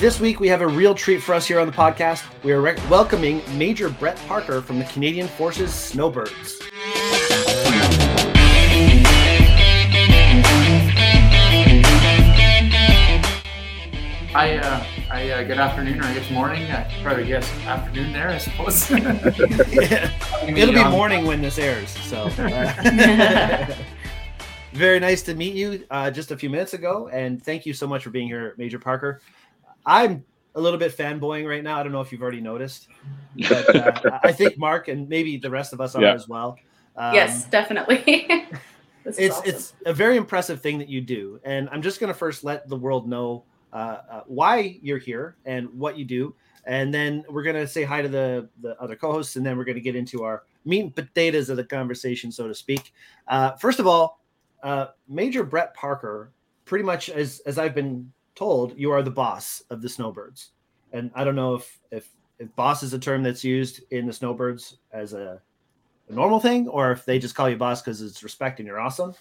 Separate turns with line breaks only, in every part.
this week we have a real treat for us here on the podcast. We are rec- welcoming Major Brett Parker from the Canadian Forces Snowbirds.
Hi, uh, hi, uh, good afternoon, or I guess morning. I probably guess afternoon there, I suppose.
yeah. It'll be morning when this airs. So, uh, very nice to meet you uh, just a few minutes ago, and thank you so much for being here, Major Parker. I'm a little bit fanboying right now. I don't know if you've already noticed, but uh, I think Mark and maybe the rest of us are yeah. as well.
Um, yes, definitely.
it's awesome. it's a very impressive thing that you do, and I'm just going to first let the world know uh, uh, why you're here and what you do. And then we're going to say hi to the, the other co hosts, and then we're going to get into our meat and potatoes of the conversation, so to speak. Uh, first of all, uh, Major Brett Parker, pretty much as, as I've been told, you are the boss of the Snowbirds. And I don't know if, if, if boss is a term that's used in the Snowbirds as a, a normal thing, or if they just call you boss because it's respect and you're awesome.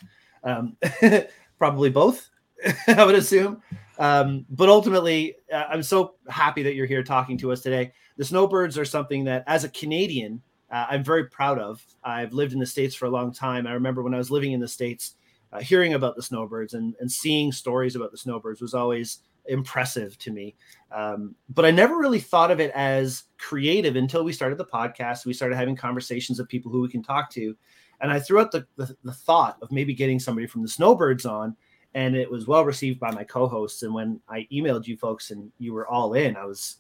Um, probably both, I would assume. Um, but ultimately, uh, I'm so happy that you're here talking to us today. The snowbirds are something that, as a Canadian, uh, I'm very proud of. I've lived in the States for a long time. I remember when I was living in the States, uh, hearing about the snowbirds and, and seeing stories about the snowbirds was always impressive to me. Um, but I never really thought of it as creative until we started the podcast. We started having conversations of people who we can talk to. And I threw out the, the, the thought of maybe getting somebody from the snowbirds on and it was well received by my co-hosts. And when I emailed you folks and you were all in, I was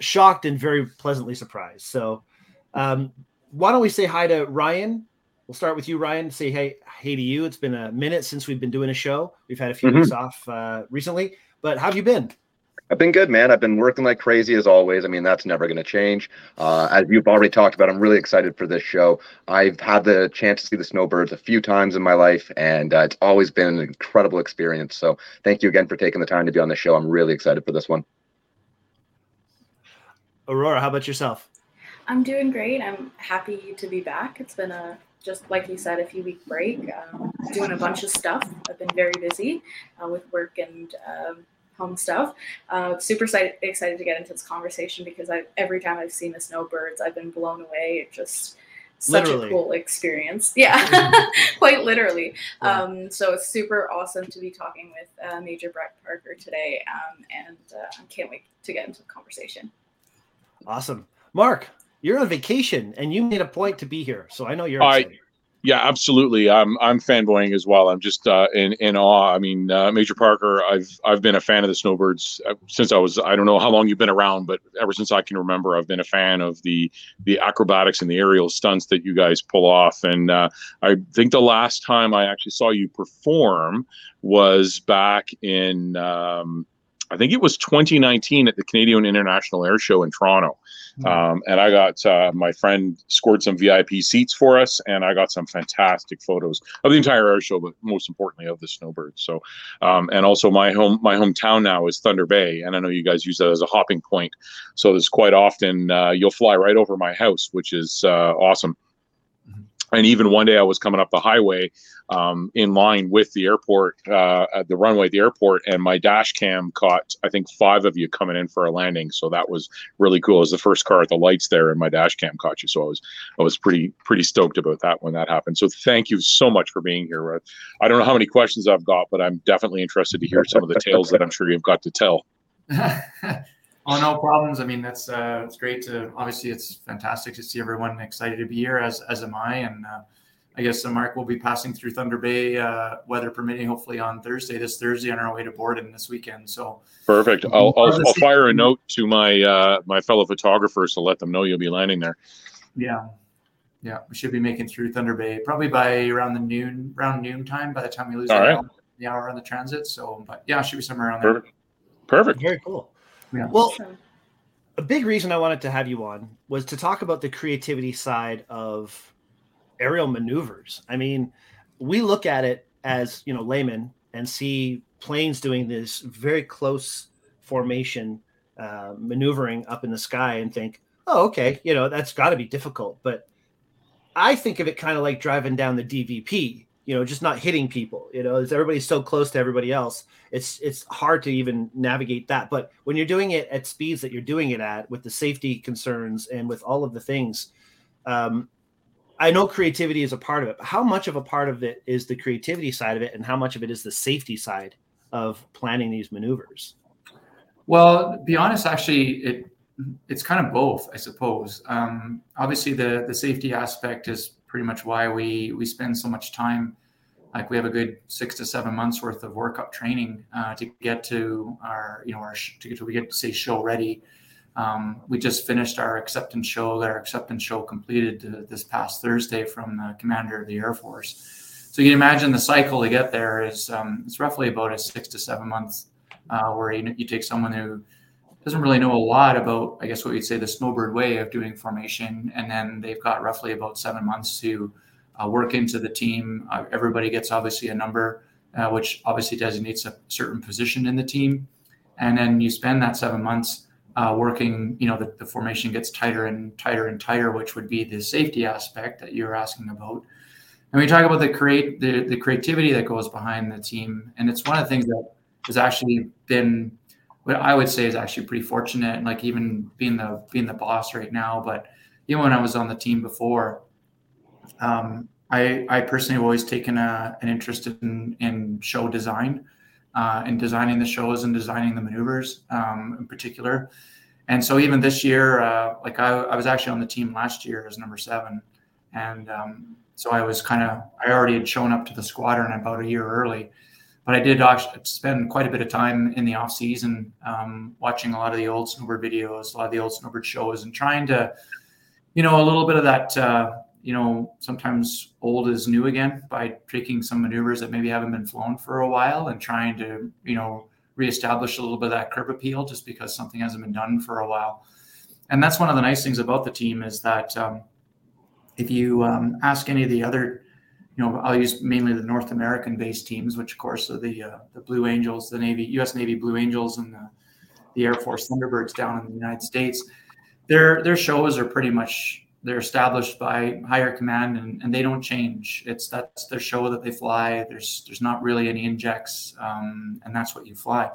shocked and very pleasantly surprised. So, um, why don't we say hi to Ryan? We'll start with you, Ryan. Say hey, hey to you. It's been a minute since we've been doing a show. We've had a few mm-hmm. weeks off uh, recently, but how have you been?
I've been good, man. I've been working like crazy as always. I mean, that's never going to change. Uh, as you've already talked about, I'm really excited for this show. I've had the chance to see the snowbirds a few times in my life, and uh, it's always been an incredible experience. So, thank you again for taking the time to be on the show. I'm really excited for this one.
Aurora, how about yourself?
I'm doing great. I'm happy to be back. It's been a just like you said, a few week break, um, doing a bunch of stuff. I've been very busy uh, with work and um, home stuff. Uh, super excited, excited to get into this conversation because I every time I've seen the snowbirds, I've been blown away. It just such literally. a cool experience. Yeah, quite literally. Yeah. Um, so it's super awesome to be talking with uh, Major Brett Parker today, um, and uh, I can't wait to get into the conversation.
Awesome, Mark. You're on vacation, and you made a point to be here, so I know you're. Excited.
Yeah, absolutely. I'm I'm fanboying as well. I'm just uh, in in awe. I mean, uh, Major Parker. I've I've been a fan of the Snowbirds uh, since I was. I don't know how long you've been around, but ever since I can remember, I've been a fan of the the acrobatics and the aerial stunts that you guys pull off. And uh, I think the last time I actually saw you perform was back in. Um, I think it was 2019 at the Canadian International Air Show in Toronto. Hmm. Um, and I got uh, my friend scored some VIP seats for us, and I got some fantastic photos of the entire air show, but most importantly of the snowbirds. So, um, and also my home my hometown now is Thunder Bay, and I know you guys use that as a hopping point. So there's quite often uh, you'll fly right over my house, which is uh, awesome and even one day I was coming up the highway um, in line with the airport uh, at the runway at the airport, and my dash cam caught I think five of you coming in for a landing. So that was really cool. It was the first car at the lights there, and my dash cam caught you. So I was I was pretty pretty stoked about that when that happened. So thank you so much for being here. I don't know how many questions I've got, but I'm definitely interested to hear some of the tales that I'm sure you've got to tell.
Oh, no problems. I mean, that's uh, it's great to obviously it's fantastic to see everyone excited to be here as as am I. And uh, I guess uh, Mark will be passing through Thunder Bay, uh, weather permitting, hopefully on Thursday, this Thursday on our way to Borden this weekend. So
perfect. I'll, I'll, I'll fire a note to my uh, my fellow photographers to let them know you'll be landing there.
Yeah, yeah, we should be making through Thunder Bay probably by around the noon around noon time. By the time we lose right. hour, the hour on the transit. So, but yeah, it should be somewhere around there.
Perfect. Perfect.
Very cool. Yeah. Well, a big reason I wanted to have you on was to talk about the creativity side of aerial maneuvers. I mean, we look at it as, you know, laymen and see planes doing this very close formation uh, maneuvering up in the sky and think, oh, okay, you know, that's got to be difficult. But I think of it kind of like driving down the DVP you know, just not hitting people. You know, everybody's so close to everybody else. It's it's hard to even navigate that. But when you're doing it at speeds that you're doing it at, with the safety concerns and with all of the things, um, I know creativity is a part of it. But how much of a part of it is the creativity side of it, and how much of it is the safety side of planning these maneuvers?
Well, be honest, actually, it it's kind of both, I suppose. Um, obviously, the the safety aspect is pretty much why we we spend so much time. Like we have a good six to seven months worth of workup training uh, to get to our you know our to get to we get to say show ready. Um, we just finished our acceptance show our acceptance show completed this past thursday from the commander of the air force. So you can imagine the cycle to get there is um, it's roughly about a six to seven months uh, where you, you take someone who doesn't really know a lot about, I guess what you'd say the snowbird way of doing formation. And then they've got roughly about seven months to uh, work into the team. Uh, everybody gets obviously a number, uh, which obviously designates a certain position in the team. And then you spend that seven months uh, working, you know, the, the, formation gets tighter and tighter and tighter, which would be the safety aspect that you're asking about. And we talk about the create the, the creativity that goes behind the team. And it's one of the things that has actually been what I would say is actually pretty fortunate. And like even being the being the boss right now, but even when I was on the team before, um, I I personally have always taken a, an interest in in show design, uh, in designing the shows and designing the maneuvers um, in particular. And so even this year, uh, like I, I was actually on the team last year as number seven, and um, so I was kind of I already had shown up to the squadron about a year early but I did spend quite a bit of time in the off season um, watching a lot of the old snowbird videos, a lot of the old snowbird shows, and trying to, you know, a little bit of that, uh, you know, sometimes old is new again by taking some maneuvers that maybe haven't been flown for a while and trying to, you know, reestablish a little bit of that curb appeal just because something hasn't been done for a while. And that's one of the nice things about the team is that um, if you um, ask any of the other you know, I'll use mainly the North American based teams, which of course are the uh, the Blue Angels, the Navy, U.S. Navy Blue Angels, and the, the Air Force Thunderbirds down in the United States. Their their shows are pretty much they're established by higher command, and, and they don't change. It's that's their show that they fly. There's there's not really any injects, um, and that's what you fly.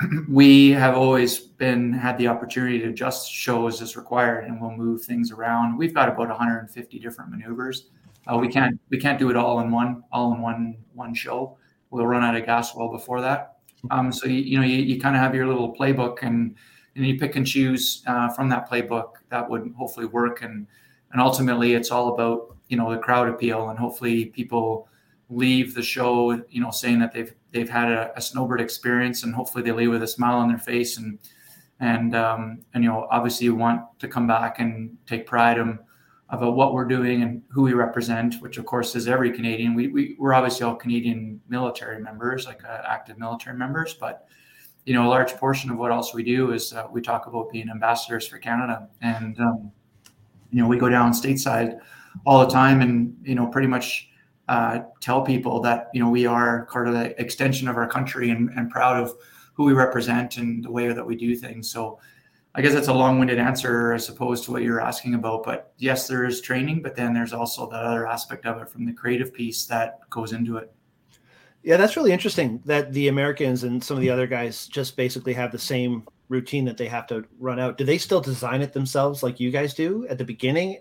we have always been had the opportunity to adjust shows as required, and we'll move things around. We've got about 150 different maneuvers uh, we can't we can't do it all in one all in one one show. We'll run out of gas well before that. Um, so you, you know you, you kind of have your little playbook and and you pick and choose uh, from that playbook that would hopefully work and and ultimately it's all about you know the crowd appeal and hopefully people leave the show you know saying that they've they've had a, a snowbird experience and hopefully they leave with a smile on their face and and um, and you know obviously you want to come back and take pride in about what we're doing and who we represent, which of course is every Canadian. We, we we're obviously all Canadian military members, like uh, active military members, but you know a large portion of what else we do is uh, we talk about being ambassadors for Canada, and um, you know we go down stateside all the time, and you know pretty much uh, tell people that you know we are part of the extension of our country and, and proud of who we represent and the way that we do things. So I guess that's a long-winded answer as opposed to what you're asking about. But yes, there is training, but then there's also that other aspect of it from the creative piece that goes into it.
Yeah, that's really interesting that the Americans and some of the other guys just basically have the same routine that they have to run out. Do they still design it themselves like you guys do at the beginning?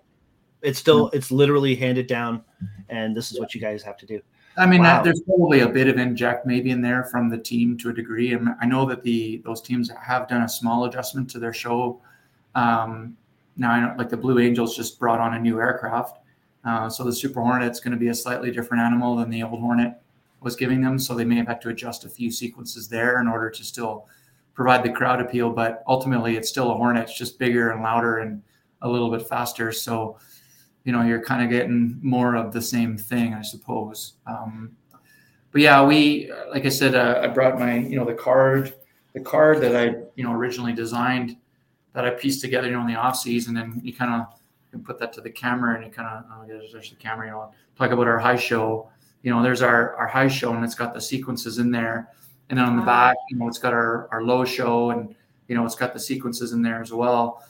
It's still hmm. it's literally handed down and this is what you guys have to do.
I mean, wow. there's probably a bit of inject maybe in there from the team to a degree. And I know that the those teams have done a small adjustment to their show. Um, now, I know like the Blue Angels just brought on a new aircraft, uh, so the Super Hornet's going to be a slightly different animal than the old Hornet was giving them. So they may have had to adjust a few sequences there in order to still provide the crowd appeal. But ultimately, it's still a Hornet. It's just bigger and louder and a little bit faster. So you know you're kind of getting more of the same thing i suppose. Um, but yeah we like i said uh, i brought my you know the card the card that i you know originally designed that i pieced together you know in the off season and you kind of can put that to the camera and you kind of oh, there's, there's the camera you know talk about our high show. You know there's our our high show and it's got the sequences in there. And then on the back you know it's got our our low show and you know it's got the sequences in there as well.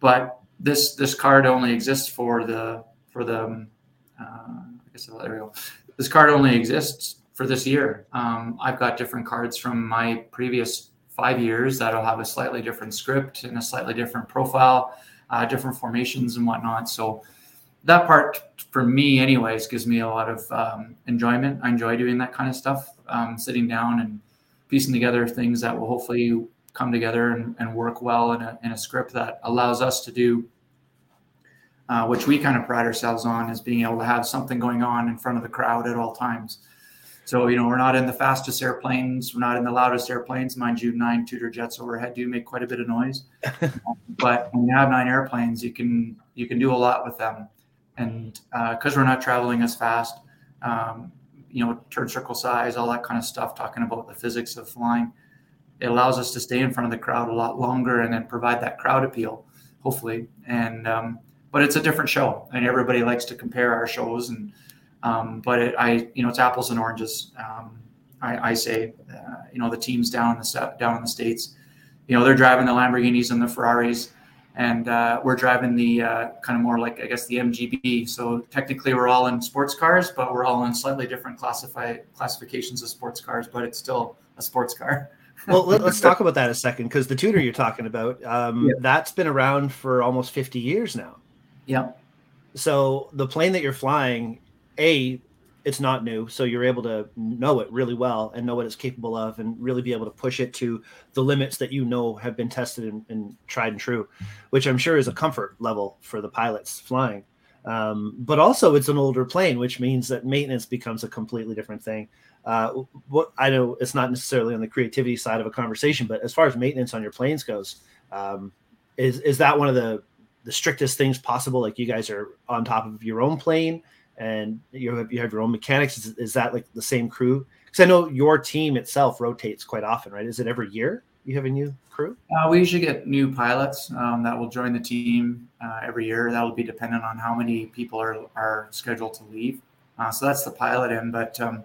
But this this card only exists for the for the um, uh, I guess we go. this card only exists for this year. Um, I've got different cards from my previous five years that'll have a slightly different script and a slightly different profile, uh, different formations and whatnot. So that part for me, anyways, gives me a lot of um, enjoyment. I enjoy doing that kind of stuff, um, sitting down and piecing together things that will hopefully come together and, and work well in a, in a script that allows us to do uh, which we kind of pride ourselves on is being able to have something going on in front of the crowd at all times. So, you know, we're not in the fastest airplanes, we're not in the loudest airplanes. Mind you, nine Tutor jets overhead do make quite a bit of noise. but when you have nine airplanes, you can you can do a lot with them. And because uh, we're not traveling as fast, um, you know, turn circle size, all that kind of stuff, talking about the physics of flying, it allows us to stay in front of the crowd a lot longer and then provide that crowd appeal, hopefully. And um, but it's a different show, and everybody likes to compare our shows. And um, but it, I, you know, it's apples and oranges. Um, I, I, say, uh, you know, the teams down in the down in the states, you know, they're driving the Lamborghinis and the Ferraris, and uh, we're driving the uh, kind of more like I guess the MGB. So technically, we're all in sports cars, but we're all in slightly different classify classifications of sports cars. But it's still a sports car.
Well, let, us talk about that a second because the Tutor you're talking about, um, yeah. that's been around for almost 50 years now.
Yeah.
So the plane that you're flying, a, it's not new, so you're able to know it really well and know what it's capable of, and really be able to push it to the limits that you know have been tested and, and tried and true, which I'm sure is a comfort level for the pilots flying. Um, but also, it's an older plane, which means that maintenance becomes a completely different thing. Uh, what I know it's not necessarily on the creativity side of a conversation, but as far as maintenance on your planes goes, um, is is that one of the the strictest things possible. Like you guys are on top of your own plane and you have, you have your own mechanics. Is, is that like the same crew? Because I know your team itself rotates quite often, right? Is it every year you have a new crew?
Uh, we usually get new pilots um, that will join the team uh, every year. That will be dependent on how many people are, are scheduled to leave. Uh, so that's the pilot end. But um,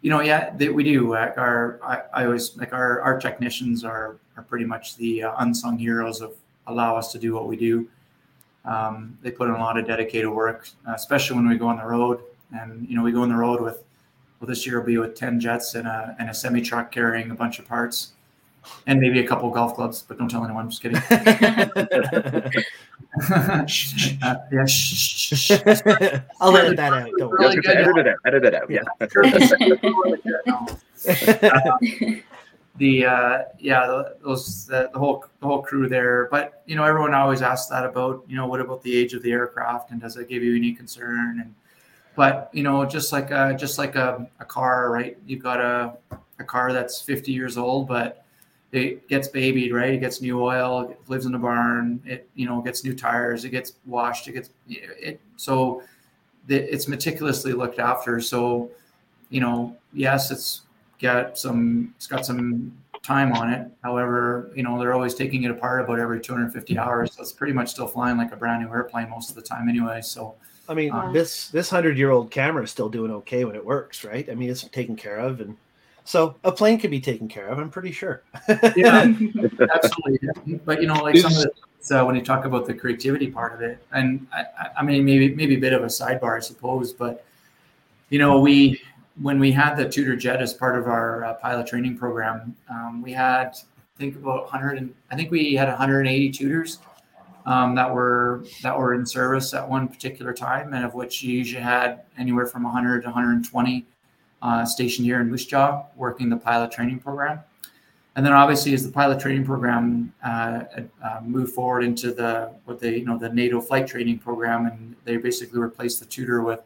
you know, yeah, we do. our I, I, always like our our technicians are are pretty much the uh, unsung heroes of allow us to do what we do. Um, they put in a lot of dedicated work, especially when we go on the road. And you know, we go on the road with well, this year will be with ten jets and a and a semi truck carrying a bunch of parts, and maybe a couple golf clubs. But don't tell anyone. I'm just kidding.
uh, yeah. I'll edit that out. Don't worry. Really edit it out. Edit
it out. Yeah. the uh, yeah the, those the, the, whole the whole crew there. But you know, everyone always asks that about you know what about the age of the aircraft and does it give you any concern? And but you know, just like a, just like a, a car, right? You've got a a car that's 50 years old, but it gets babied, right? It gets new oil, it lives in a barn, it you know gets new tires, it gets washed, it gets it so it's meticulously looked after. So you know, yes, it's got some it's got some time on it. However, you know, they're always taking it apart about every 250 hours. So it's pretty much still flying like a brand new airplane most of the time anyway. So
I mean, um, this this hundred year old camera is still doing okay when it works, right? I mean, it's taken care of, and so a plane could be taken care of. I'm pretty sure.
yeah, absolutely. But you know, like some of the so when you talk about the creativity part of it, and I, I mean, maybe maybe a bit of a sidebar, I suppose, but you know, we when we had the Tutor Jet as part of our uh, pilot training program, um, we had I think about 100 and I think we had 180 tutors um, that were that were in service at one particular time, and of which you usually had anywhere from 100 to 120 uh, stationed here in Jaw working the pilot training program. And then obviously, as the pilot training program uh, uh, moved forward into the what they you know the NATO flight training program, and they basically replaced the Tutor with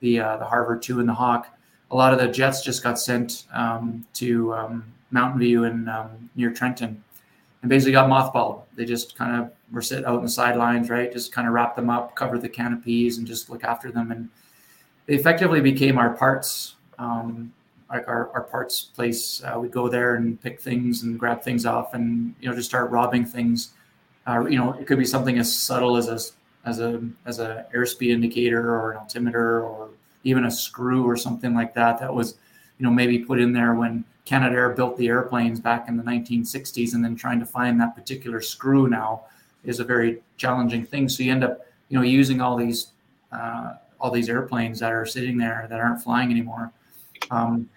the uh, the Harvard two and the Hawk a lot of the jets just got sent um, to um, Mountain View and um, near Trenton, and basically got mothballed. They just kind of were sit out in the sidelines, right? Just kind of wrap them up, cover the canopies, and just look after them. And they effectively became our parts, um, like our, our parts place. Uh, we'd go there and pick things and grab things off, and you know just start robbing things. Uh, you know, it could be something as subtle as a as a as a airspeed indicator or an altimeter or even a screw or something like that that was you know maybe put in there when Canadair built the airplanes back in the 1960s and then trying to find that particular screw now is a very challenging thing so you end up you know using all these uh, all these airplanes that are sitting there that aren't flying anymore. Um,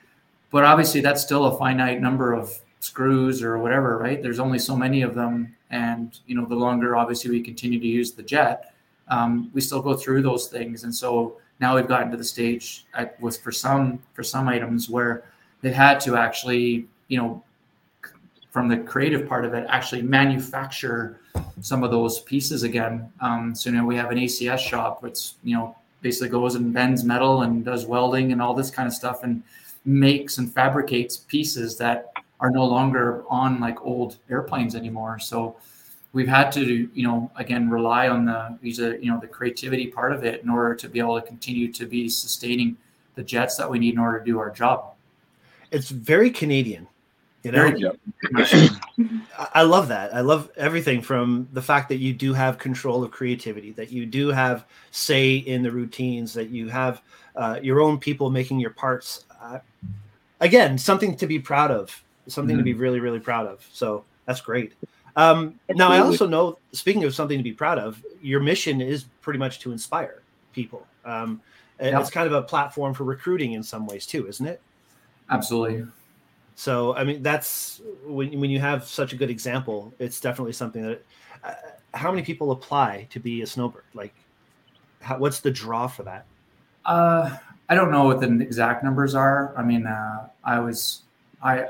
but obviously, that's still a finite number of screws or whatever, right? There's only so many of them, and you know, the longer obviously we continue to use the jet, um, we still go through those things, and so now we've gotten to the stage at, with for some for some items where they've had to actually, you know, from the creative part of it, actually manufacture some of those pieces again. Um, so now we have an ACS shop, which you know basically goes and bends metal and does welding and all this kind of stuff, and makes and fabricates pieces that are no longer on like old airplanes anymore. So we've had to, you know, again rely on the you know the creativity part of it in order to be able to continue to be sustaining the jets that we need in order to do our job.
It's very Canadian you know, I love that. I love everything from the fact that you do have control of creativity, that you do have say in the routines, that you have uh, your own people making your parts. Uh, again, something to be proud of, something mm-hmm. to be mm-hmm. really, really proud of. So that's great. Um, now, I also know, speaking of something to be proud of, your mission is pretty much to inspire people. Um, and it's kind of a platform for recruiting in some ways too, isn't it?
Absolutely.
So I mean, that's when when you have such a good example, it's definitely something that. Uh, how many people apply to be a snowbird? Like, how, what's the draw for that?
Uh, I don't know what the exact numbers are. I mean, uh, I was I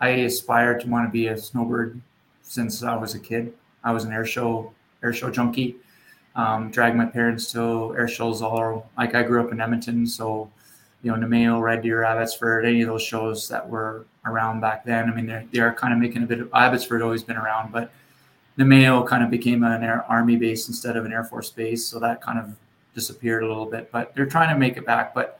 I aspired to want to be a snowbird since I was a kid. I was an air show air show junkie. Um, dragged my parents to air shows all like I grew up in Edmonton, so you know, Namao, Red Deer, Abbotsford, any of those shows that were around back then. I mean, they're, they're kind of making a bit of Abbotsford always been around, but Namao kind of became an air, army base instead of an air force base. So that kind of disappeared a little bit, but they're trying to make it back. But,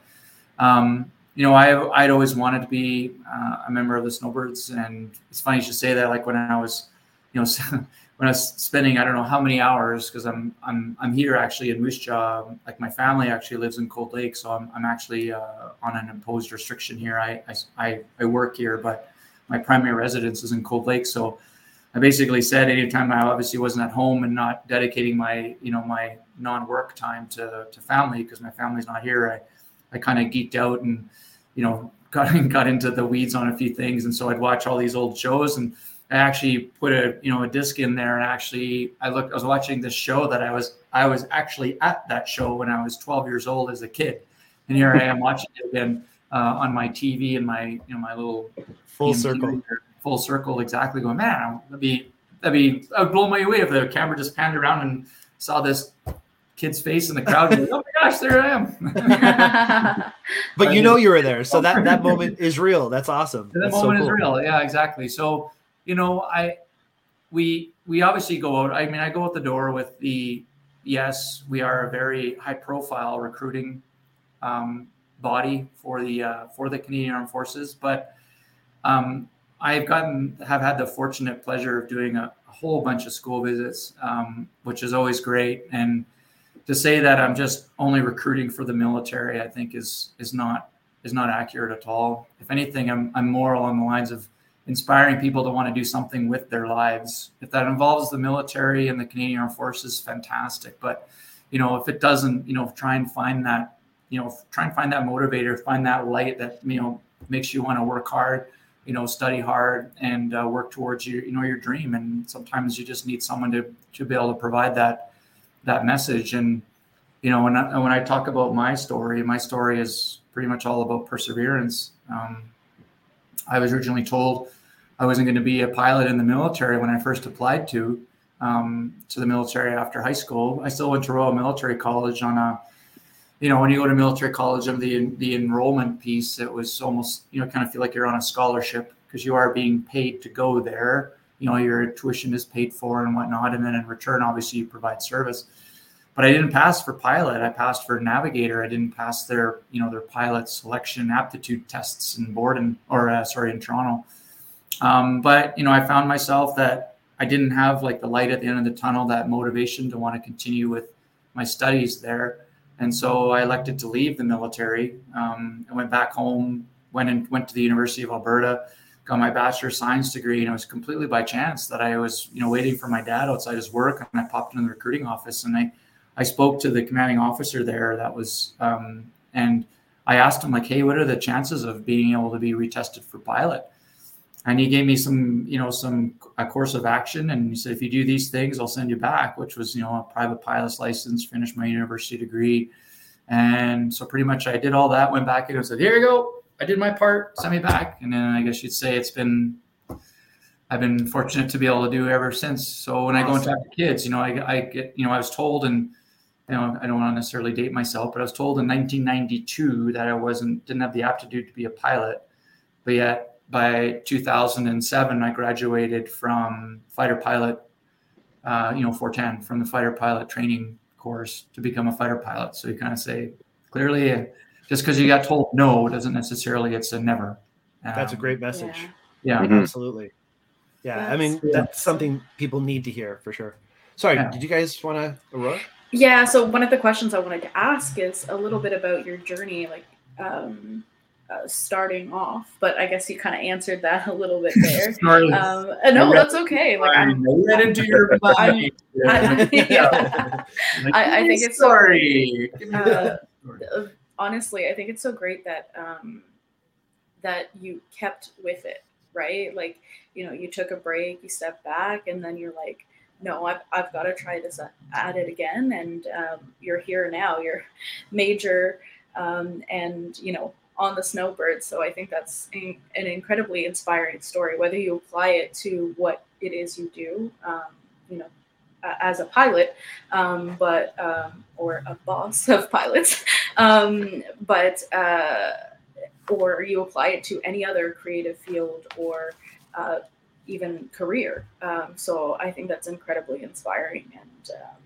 um, you know, I, I'd always wanted to be uh, a member of the Snowbirds. And it's funny you should say that, like when I was, you know, when I was spending I don't know how many hours because I'm I'm I'm here actually in Moose Jaw. Like my family actually lives in Cold Lake, so I'm I'm actually uh, on an imposed restriction here. I, I I work here, but my primary residence is in Cold Lake. So I basically said anytime I obviously wasn't at home and not dedicating my you know my non-work time to to family because my family's not here. I I kind of geeked out and you know got got into the weeds on a few things, and so I'd watch all these old shows and I actually put a you know a disc in there and actually I looked I was watching this show that I was I was actually at that show when I was 12 years old as a kid, and here I am watching it again uh, on my TV and my you know my little
full circle
full circle exactly going man that'd be that'd be would blow me away if the camera just panned around and saw this kid's face in the crowd. Oh my gosh, there I
am. but you know you were there, so that that moment is real. That's awesome.
That
That's
moment so cool. is real. Yeah, exactly. So you know, I we we obviously go out. I mean, I go out the door with the yes, we are a very high profile recruiting um, body for the uh, for the Canadian Armed Forces, but um, I've gotten have had the fortunate pleasure of doing a, a whole bunch of school visits, um, which is always great. And to say that I'm just only recruiting for the military, I think is is not is not accurate at all. If anything, I'm I'm more along the lines of inspiring people to want to do something with their lives. If that involves the military and the Canadian Armed Forces, fantastic. But you know, if it doesn't, you know, try and find that, you know, try and find that motivator, find that light that you know makes you want to work hard, you know, study hard and uh, work towards your, you know, your dream. And sometimes you just need someone to to be able to provide that that message. And you know, when I, when I talk about my story, my story is pretty much all about perseverance. Um, I was originally told I wasn't going to be a pilot in the military when I first applied to um, to the military after high school. I still went to Royal Military College on a, you know, when you go to military college of the the enrollment piece, it was almost you know kind of feel like you're on a scholarship because you are being paid to go there. You know, your tuition is paid for and whatnot, and then in return, obviously, you provide service. But I didn't pass for pilot. I passed for navigator. I didn't pass their you know their pilot selection aptitude tests in Borden or uh, sorry in Toronto. Um, but you know, I found myself that I didn't have like the light at the end of the tunnel, that motivation to want to continue with my studies there. And so I elected to leave the military. Um, I went back home, went and went to the University of Alberta, got my bachelor of science degree, and it was completely by chance that I was, you know, waiting for my dad outside his work, and I popped into the recruiting office, and I, I spoke to the commanding officer there. That was, um, and I asked him like, "Hey, what are the chances of being able to be retested for pilot?" And he gave me some, you know, some a course of action, and he said, "If you do these things, I'll send you back." Which was, you know, a private pilot's license, finish my university degree, and so pretty much I did all that. Went back and said, "Here you go, I did my part. Send me back." And then I guess you'd say it's been I've been fortunate to be able to do ever since. So when awesome. I go and talk to kids, you know, I, I get, you know, I was told and you know, I don't want to necessarily date myself, but I was told in 1992 that I wasn't didn't have the aptitude to be a pilot. But yet by 2007, I graduated from fighter pilot, uh, you know, 410 from the fighter pilot training course to become a fighter pilot. So you kind of say clearly, uh, just because you got told no doesn't necessarily it's a never.
Um, that's a um, great message.
Yeah,
yeah. Mm-hmm. absolutely. Yeah, I mean that's something people need to hear for sure. Sorry, yeah. did you guys want to, Aurora?
Yeah, so one of the questions I wanted to ask is a little bit about your journey, like um, uh, starting off. But I guess you kind of answered that a little bit there. um, uh, no, that's okay. Like I'm,
read into your
I, yeah. I, I, think it's
sorry.
Uh, honestly, I think it's so great that um, that you kept with it, right? Like you know, you took a break, you stepped back, and then you're like no, I've, I've got to try this at it again. And um, you're here now, you're major um, and, you know, on the snowbird. So I think that's in, an incredibly inspiring story, whether you apply it to what it is you do, um, you know, as a pilot, um, but, um, or a boss of pilots, um, but, uh, or you apply it to any other creative field or uh, even career. Um, so I think that's incredibly inspiring, and um,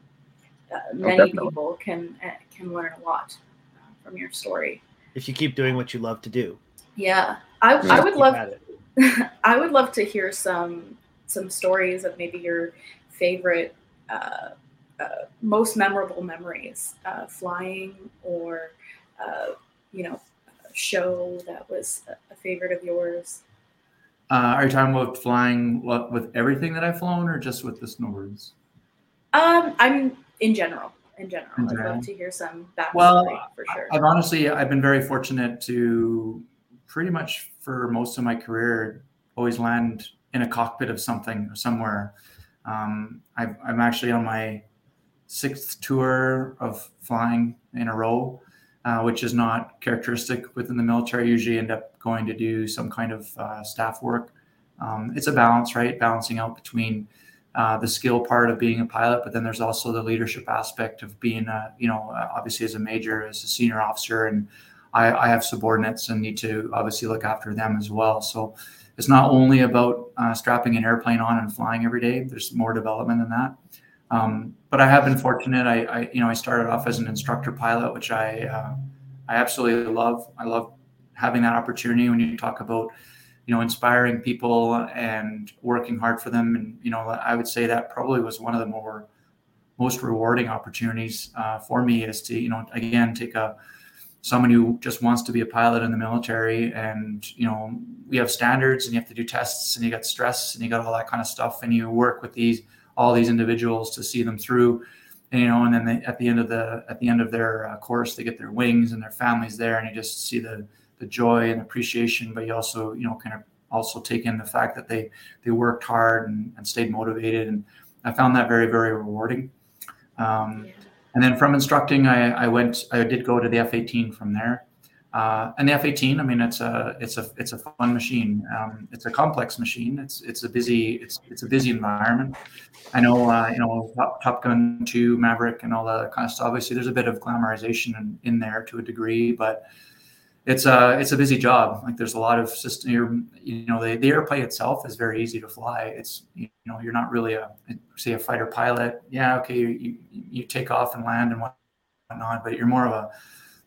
uh, oh, many oh, people can uh, can learn a lot uh, from your story.
If you keep doing what you love to do.
Yeah, I, I would love I would love to hear some some stories of maybe your favorite. Uh, uh, most memorable memories, uh, flying or, you know, show that was a favorite of yours.
Uh, are you talking about flying with everything that I've flown, or just with the snowbirds?
Um, I'm in general. In general, in general. I'd love to hear some backstory well, for sure.
I've honestly, I've been very fortunate to pretty much for most of my career always land in a cockpit of something or somewhere. Um, i am actually on my sixth tour of flying in a row uh, which is not characteristic within the military. Usually end up going to do some kind of uh, staff work. Um, it's a balance, right? Balancing out between uh, the skill part of being a pilot, but then there's also the leadership aspect of being, a, you know, uh, obviously as a major, as a senior officer, and I, I, have subordinates and need to obviously look after them as well. So it's not only about uh, strapping an airplane on and flying every day. There's more development than that. Um, but I have been fortunate. I, I, you know, I started off as an instructor pilot, which I, uh, I absolutely love. I love having that opportunity when you talk about, you know, inspiring people and working hard for them. And you know, I would say that probably was one of the more most rewarding opportunities uh, for me is to, you know, again take a someone who just wants to be a pilot in the military and you know we have standards and you have to do tests and you got stress and you got all that kind of stuff and you work with these all these individuals to see them through and, you know and then they, at the end of the at the end of their uh, course they get their wings and their families there and you just see the the joy and appreciation but you also you know kind of also take in the fact that they they worked hard and, and stayed motivated and i found that very very rewarding um, yeah. and then from instructing I, I went i did go to the f-18 from there uh, and the F-18, I mean, it's a it's a it's a fun machine. Um, it's a complex machine. It's it's a busy it's it's a busy environment. I know uh, you know Top, Top, Gun 2, Maverick, and all that kind of stuff. Obviously, there's a bit of glamorization in, in there to a degree, but it's a it's a busy job. Like there's a lot of system. You know, the, the airplane itself is very easy to fly. It's you know you're not really a say a fighter pilot. Yeah, okay, you you, you take off and land and whatnot, but you're more of a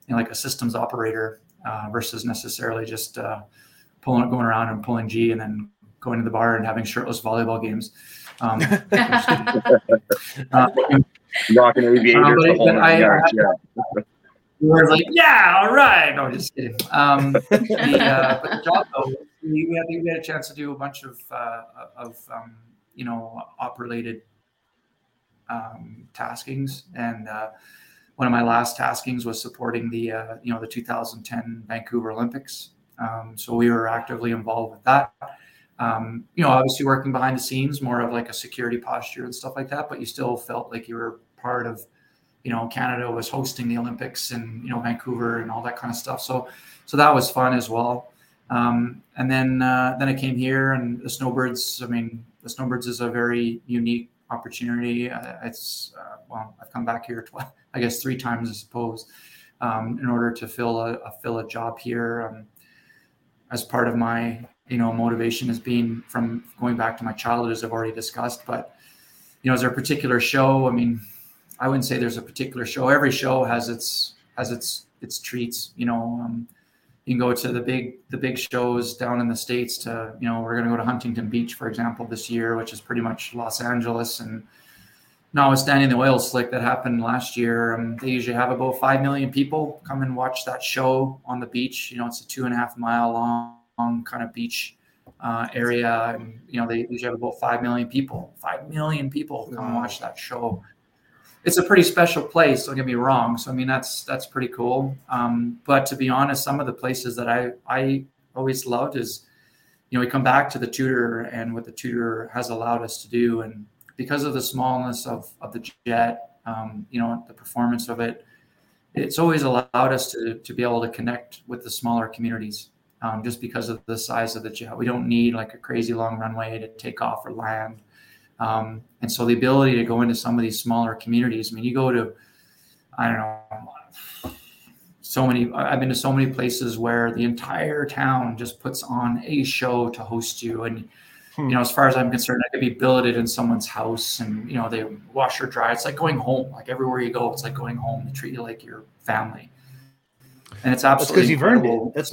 you know, like a systems operator uh, versus necessarily just uh, pulling, going around and pulling G and then going to the bar and having shirtless volleyball games. Um,
uh, Rocking aviators the whole I,
yards, yeah. Was like, yeah, all right. No, just kidding. Um, the, uh, but the job though, we had, we had a chance to do a bunch of uh, of um, you know op related um, taskings, and uh, one of my last taskings was supporting the uh, you know the 2010 Vancouver Olympics. Um, so we were actively involved with that. Um, you know, obviously working behind the scenes, more of like a security posture and stuff like that, but you still felt like you were part of, you know, Canada was hosting the Olympics and you know Vancouver and all that kind of stuff. So, so that was fun as well. Um, and then uh, then I came here and the Snowbirds. I mean, the Snowbirds is a very unique opportunity. Uh, it's uh, well, I've come back here I guess three times, I suppose, um, in order to fill a, a fill a job here. Um, as part of my you know motivation has been from going back to my childhood, as I've already discussed. But you know, is there a particular show? I mean, I wouldn't say there's a particular show. Every show has its has its its treats. You know, um, you can go to the big the big shows down in the states. To you know, we're going to go to Huntington Beach, for example, this year, which is pretty much Los Angeles and notwithstanding the oil slick that happened last year, um, they usually have about 5 million people come and watch that show on the beach. You know, it's a two and a half mile long, long kind of beach uh, area. And, you know, they usually have about 5 million people, 5 million people come watch that show. It's a pretty special place. Don't get me wrong. So, I mean, that's, that's pretty cool. Um, but to be honest, some of the places that I, I always loved is, you know, we come back to the tutor and what the tutor has allowed us to do. And, because of the smallness of, of the jet, um, you know, the performance of it, it's always allowed us to, to be able to connect with the smaller communities um, just because of the size of the jet. We don't need like a crazy long runway to take off or land. Um, and so the ability to go into some of these smaller communities, I mean, you go to, I don't know, so many, I've been to so many places where the entire town just puts on a show to host you. And, Hmm. You know, as far as I'm concerned, I could be billeted in someone's house and, you know, they wash or dry. It's like going home. Like everywhere you go, it's like going home. They treat you like your family. And it's absolutely
because you've earned it. That's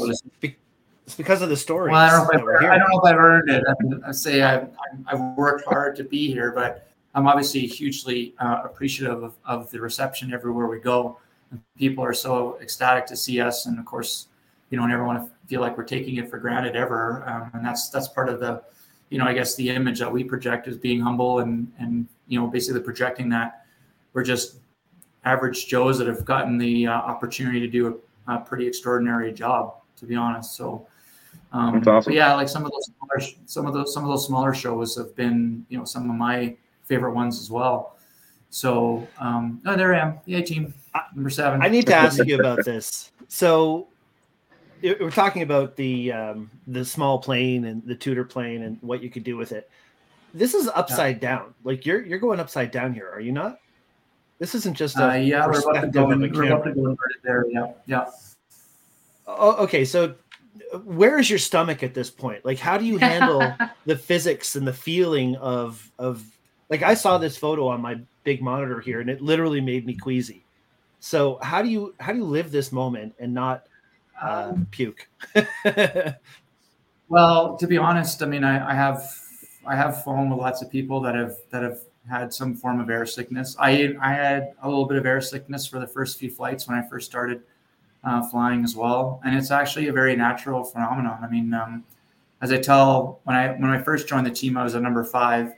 it's because of the story.
Well, I don't, know if I've, I don't know if I've earned it. I, I say I, have worked hard to be here, but I'm obviously hugely uh, appreciative of, of the reception everywhere we go. People are so ecstatic to see us, and of course, you know, never want to feel like we're taking it for granted ever. Um, and that's that's part of the you know, I guess the image that we project is being humble and and you know basically projecting that we're just average Joes that have gotten the uh, opportunity to do a, a, pretty extraordinary job, to be honest. So, um, That's awesome. yeah, like some of those smaller, some of those some of those smaller shows have been you know some of my favorite ones as well. So, um, oh, there I am, the A team, number seven.
I need to ask you about this. So, we're talking about the um, the small plane and the Tutor plane and what you could do with it. This is upside yeah. down. Like you're you're going upside down here, are you not? This isn't just a
uh, yeah. We're about to go. We're about to go there. Yeah, yeah.
Oh, okay. So, where is your stomach at this point? Like, how do you handle the physics and the feeling of of like I saw this photo on my big monitor here, and it literally made me queasy. So, how do you how do you live this moment and not uh, puke.
well, to be honest, I mean, I, I, have I have flown with lots of people that have that have had some form of air sickness. I I had a little bit of air sickness for the first few flights when I first started uh, flying as well, and it's actually a very natural phenomenon. I mean, um, as I tell when I when I first joined the team, I was a number five,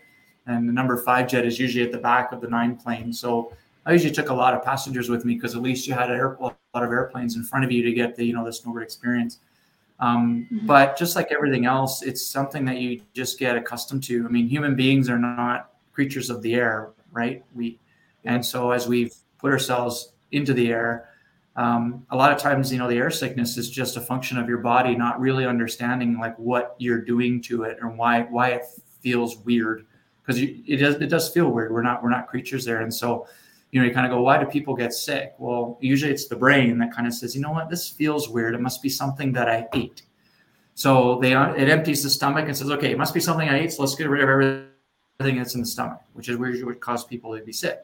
and the number five jet is usually at the back of the nine plane. So I usually took a lot of passengers with me because at least you had a lot of airplanes in front of you to get the you know the snowbird experience. Um, mm-hmm. But just like everything else, it's something that you just get accustomed to. I mean, human beings are not creatures of the air, right? We, and so as we've put ourselves into the air, um, a lot of times, you know, the air sickness is just a function of your body not really understanding like what you're doing to it and why why it feels weird because it does it does feel weird. We're not we're not creatures there, and so you know, you kind of go, why do people get sick? Well, usually it's the brain that kind of says, you know what, this feels weird. It must be something that I ate. So they it empties the stomach and says, okay, it must be something I ate. So let's get rid of everything that's in the stomach, which is where would cause people to be sick.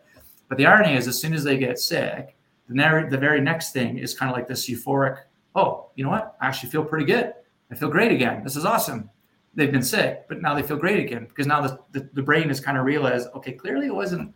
But the irony is, as soon as they get sick, the, the very next thing is kind of like this euphoric, oh, you know what? I actually feel pretty good. I feel great again. This is awesome. They've been sick, but now they feel great again because now the, the, the brain has kind of realized, okay, clearly it wasn't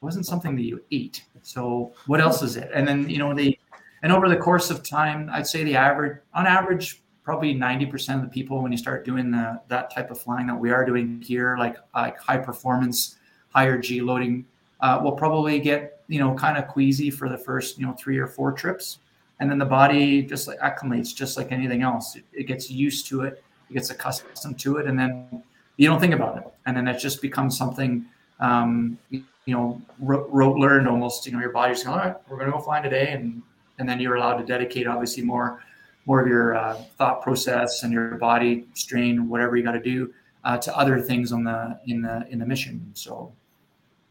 wasn't something that you ate. So what else is it? And then you know the and over the course of time, I'd say the average on average probably 90% of the people when you start doing the, that type of flying that we are doing here like like high performance higher G loading uh, will probably get you know kind of queasy for the first you know three or four trips, and then the body just like acclimates just like anything else. It, it gets used to it, it gets accustomed to it, and then you don't think about it, and then it just becomes something um, you know rote learned almost. You know your body's going, all right, we're going to go flying today, and and then you're allowed to dedicate obviously more more of your uh, thought process and your body strain, whatever you got to do uh, to other things on the in the in the mission. So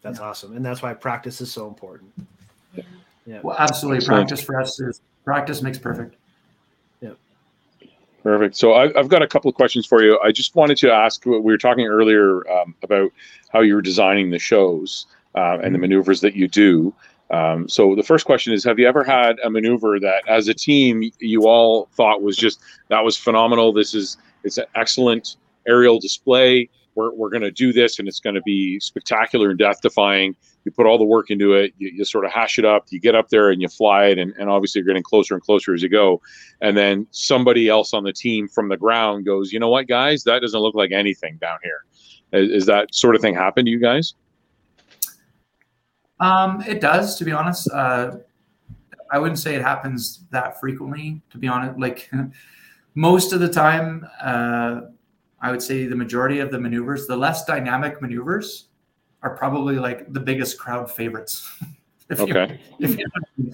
that's yeah. awesome, and that's why practice is so important.
Yeah. yeah. Well, absolutely. Practice for us is practice makes perfect.
Yeah.
Perfect. So I, have got a couple of questions for you. I just wanted to ask. What we were talking earlier um, about how you were designing the shows uh, and the mm-hmm. maneuvers that you do. Um, so the first question is: Have you ever had a maneuver that, as a team, you all thought was just that was phenomenal? This is it's an excellent aerial display. We're, we're going to do this and it's going to be spectacular and death defying. You put all the work into it, you, you sort of hash it up, you get up there and you fly it, and, and obviously you're getting closer and closer as you go. And then somebody else on the team from the ground goes, you know what, guys, that doesn't look like anything down here. Is, is that sort of thing happen to you guys?
Um, it does, to be honest. Uh, I wouldn't say it happens that frequently, to be honest. Like most of the time, uh, I would say the majority of the maneuvers, the less dynamic maneuvers, are probably like the biggest crowd favorites.
if okay.
You, if you,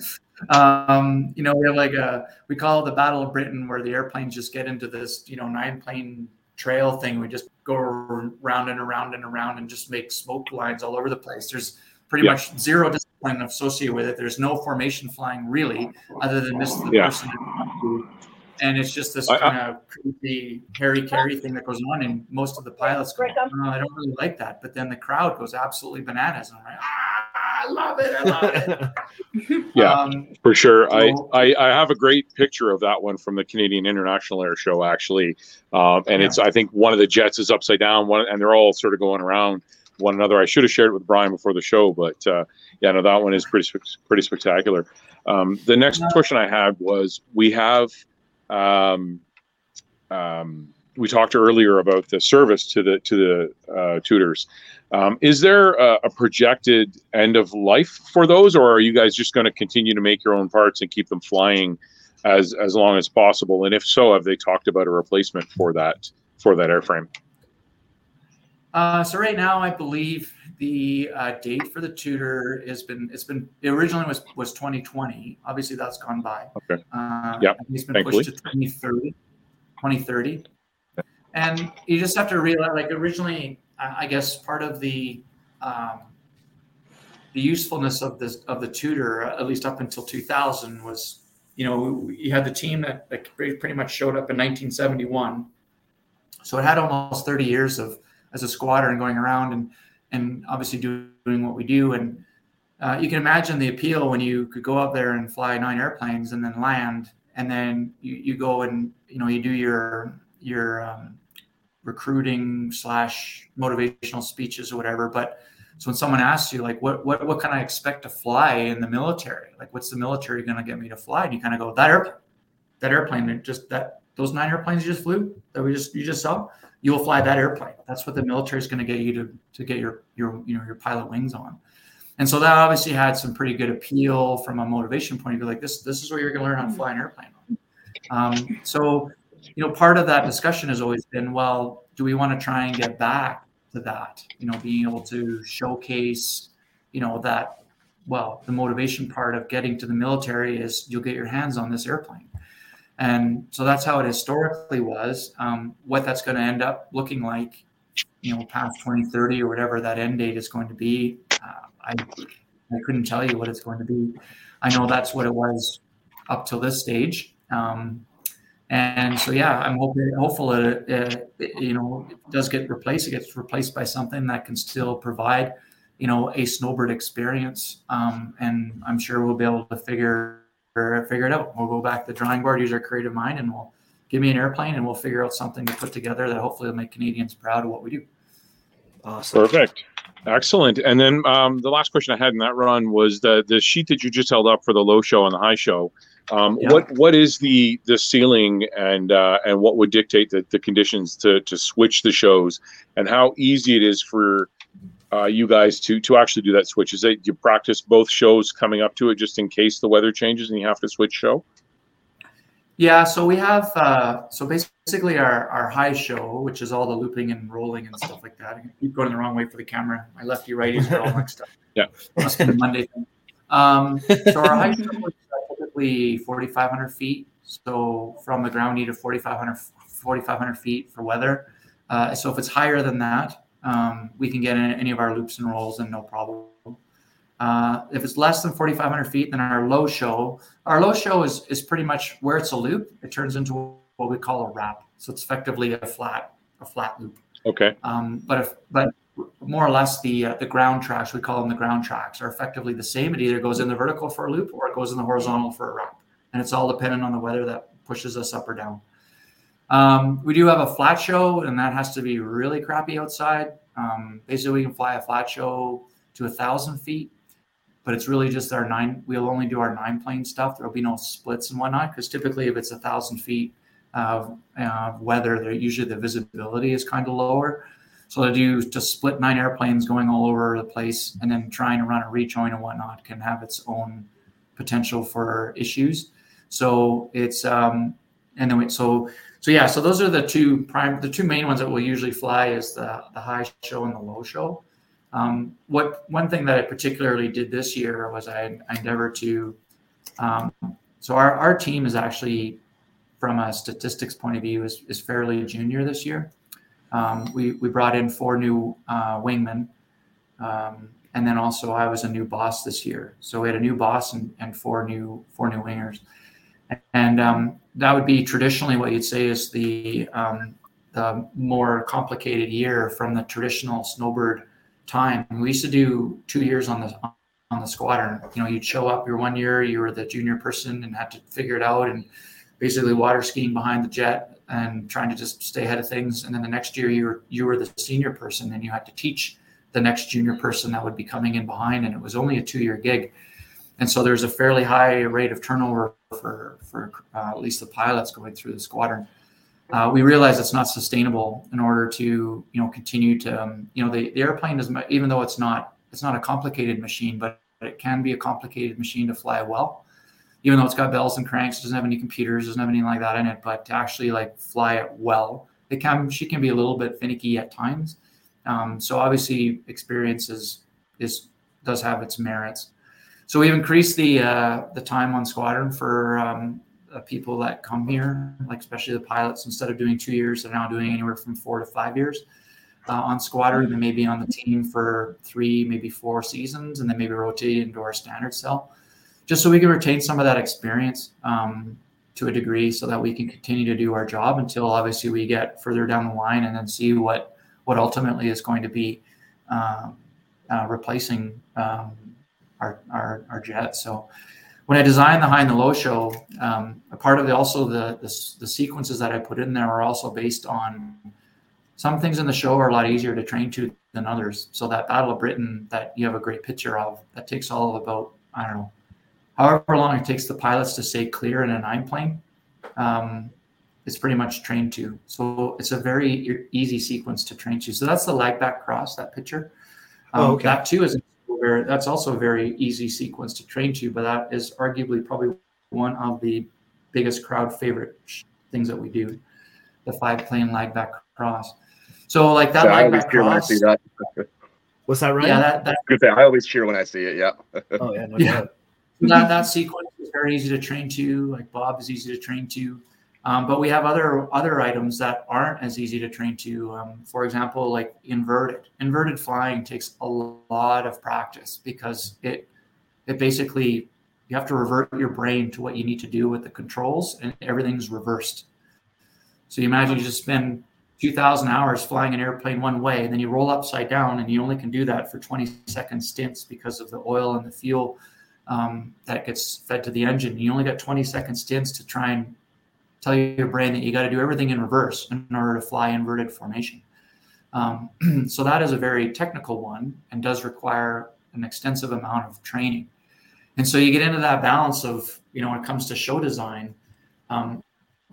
um, you know, we have like a we call it the Battle of Britain, where the airplanes just get into this, you know, nine plane trail thing. We just go around and around and around and just make smoke lines all over the place. There's pretty yeah. much zero discipline associated with it. There's no formation flying really, other than this the yeah. person and it's just this kind of creepy Harry Carey thing that goes on, and most of the pilots go, oh, I don't really like that. But then the crowd goes absolutely bananas, and I'm like, ah, I love it, I love
it. yeah, um, for sure. So, I, I, I have a great picture of that one from the Canadian International Air Show, actually, um, and yeah. it's I think one of the jets is upside down, one, and they're all sort of going around one another. I should have shared it with Brian before the show, but uh, yeah, no, that one is pretty pretty spectacular. Um, the next question I had was we have um, um, we talked earlier about the service to the to the uh, Tutors. Um, is there a, a, projected end of life for those, or are you guys just going to continue to make your own parts and keep them flying as as long as possible? And if so, have they talked about a replacement for that for that airframe?
Uh, so right now, I believe the uh, date for the Tutor has been it's been it originally was was 2020 obviously that's gone by.
Okay.
Uh, yeah it's been Thankfully. pushed to 2030 2030 and you just have to realize like originally i guess part of the um, the usefulness of this of the Tutor at least up until 2000 was you know you had the team that, that pretty much showed up in 1971 so it had almost 30 years of as a squadron going around and and obviously doing what we do. And uh, you can imagine the appeal when you could go up there and fly nine airplanes and then land, and then you, you go and you know you do your your um, recruiting slash motivational speeches or whatever. But so when someone asks you like, what what what can I expect to fly in the military? Like, what's the military going to get me to fly? And you kind of go that airplane, that airplane, just that those nine airplanes you just flew that we just you just saw you will fly that airplane. That's what the military is going to get you to to get your your you know your pilot wings on. And so that obviously had some pretty good appeal from a motivation point of view. Like this, this is what you're going to learn how to fly an airplane. Um, so, you know, part of that discussion has always been, well, do we want to try and get back to that? You know, being able to showcase, you know, that. Well, the motivation part of getting to the military is you'll get your hands on this airplane. And so that's how it historically was. Um, what that's going to end up looking like, you know, past 2030 or whatever that end date is going to be, uh, I, I couldn't tell you what it's going to be. I know that's what it was up till this stage. Um, and so, yeah, I'm hoping, hopeful that it, it, you know, it does get replaced. It gets replaced by something that can still provide, you know, a snowbird experience. Um, and I'm sure we'll be able to figure figure it out. We'll go back to the drawing board, use our creative mind, and we'll give me an airplane, and we'll figure out something to put together that hopefully will make Canadians proud of what we do.
Awesome. Perfect. Excellent. And then um, the last question I had in that run was the the sheet that you just held up for the low show and the high show. Um, yeah. What what is the the ceiling and uh, and what would dictate the, the conditions to to switch the shows and how easy it is for uh, you guys to to actually do that switch? Is it you practice both shows coming up to it just in case the weather changes and you have to switch show?
Yeah, so we have uh, so basically our our high show, which is all the looping and rolling and stuff like that. I keep going the wrong way for the camera. My lefty righties are all mixed up.
Yeah,
must be the Monday. Um, so our high show is typically 4,500 feet. So from the ground, you need a 4,500 4,500 feet for weather. Uh, so if it's higher than that, um, we can get in any of our loops and rolls and no problem. Uh, if it's less than 4,500 feet, then our low show, our low show is, is pretty much where it's a loop. It turns into what we call a wrap. So it's effectively a flat, a flat loop.
Okay.
Um, but if, but more or less the uh, the ground tracks, we call them the ground tracks, are effectively the same. It either goes in the vertical for a loop or it goes in the horizontal for a wrap, and it's all dependent on the weather that pushes us up or down. Um, we do have a flat show, and that has to be really crappy outside. Um, basically, we can fly a flat show to a thousand feet, but it's really just our nine. We'll only do our nine plane stuff. There'll be no splits and whatnot because typically, if it's a thousand feet of uh, weather, there usually the visibility is kind of lower. So to do to split nine airplanes going all over the place and then trying to run a rejoin and whatnot can have its own potential for issues. So it's um, and then we, so so yeah, so those are the two prime, the two main ones that we'll usually fly is the the high show and the low show. Um, what one thing that I particularly did this year was I, I endeavored to. Um, so our, our team is actually, from a statistics point of view, is, is fairly junior this year. Um, we we brought in four new uh, wingmen, um, and then also I was a new boss this year. So we had a new boss and, and four new four new wingers and um, that would be traditionally what you'd say is the um, the more complicated year from the traditional snowbird time. We used to do two years on the on the squadron. You know, you'd show up your one year, you were the junior person and had to figure it out, and basically water skiing behind the jet and trying to just stay ahead of things. And then the next year, you were you were the senior person, and you had to teach the next junior person that would be coming in behind. And it was only a two year gig and so there's a fairly high rate of turnover for for uh, at least the pilots going through the squadron. Uh, we realize it's not sustainable in order to you know continue to um, you know the, the airplane is even though it's not it's not a complicated machine, but it can be a complicated machine to fly well. Even though it's got bells and cranks, doesn't have any computers, doesn't have anything like that in it, but to actually like fly it well, it can she can be a little bit finicky at times. Um, so obviously, experience is is does have its merits. So we've increased the uh, the time on squadron for um, uh, people that come here, like especially the pilots. Instead of doing two years, they're now doing anywhere from four to five years uh, on squadron, and maybe on the team for three, maybe four seasons, and then maybe rotate into our standard cell, just so we can retain some of that experience um, to a degree, so that we can continue to do our job until obviously we get further down the line, and then see what what ultimately is going to be um, uh, replacing um, our, our, our jet. So when I designed the high and the low show, um, a part of the, also the, the, the sequences that I put in there are also based on some things in the show are a lot easier to train to than others. So that Battle of Britain that you have a great picture of that takes all of about I don't know, however long it takes the pilots to stay clear in a nine plane. Um, it's pretty much trained to. So it's a very easy sequence to train to. So that's the lag back cross, that picture. Oh, um, oh, okay. That too is where that's also a very easy sequence to train to, but that is arguably probably one of the biggest crowd favorite things that we do, the five plane lag back cross. So like that lag back cross.
That. Was that right?
Yeah, that, that
good thing. I always cheer when I see it. Yeah.
oh yeah, no yeah. that that sequence is very easy to train to. Like Bob is easy to train to. Um, but we have other other items that aren't as easy to train to. Um, for example, like inverted. Inverted flying takes a lot of practice because it it basically you have to revert your brain to what you need to do with the controls, and everything's reversed. So you imagine you just spend 2,000 hours flying an airplane one way, and then you roll upside down, and you only can do that for 20 second stints because of the oil and the fuel um, that gets fed to the engine. You only got 20 second stints to try and tell your brain that you got to do everything in reverse in order to fly inverted formation. Um, so that is a very technical one and does require an extensive amount of training. And so you get into that balance of, you know, when it comes to show design, um,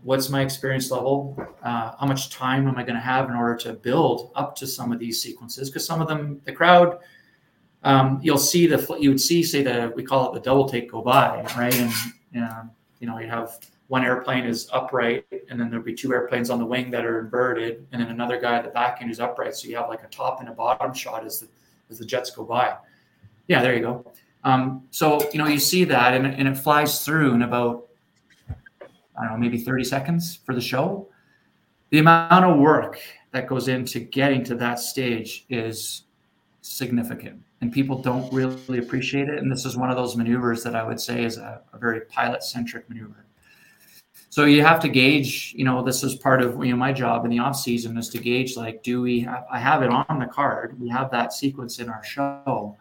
what's my experience level? Uh, how much time am I going to have in order to build up to some of these sequences? Because some of them, the crowd, um, you'll see the you would see say the we call it the double take go by, right? And you know you have one airplane is upright, and then there'll be two airplanes on the wing that are inverted, and then another guy at the back end is upright. So you have like a top and a bottom shot as the as the jets go by. Yeah, there you go. Um, so you know you see that, and, and it flies through in about I don't know maybe 30 seconds for the show. The amount of work that goes into getting to that stage is significant and people don't really appreciate it and this is one of those maneuvers that i would say is a, a very pilot centric maneuver so you have to gauge you know this is part of you know my job in the off season is to gauge like do we have i have it on the card. We have that sequence in our show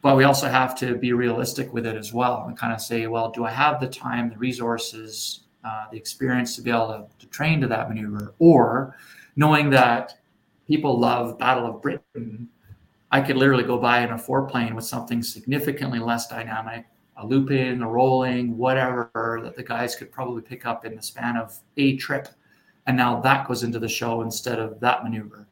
but we also have to be realistic with it as well and kind of say well do i have the time the resources uh, the experience to be able to, to train to that maneuver? Or knowing that people love battle of britain i could literally go by in a four plane with something significantly less dynamic a looping, a rolling, whatever that the guys could probably pick up in the span of a trip. And now that goes into the show instead of that maneuver.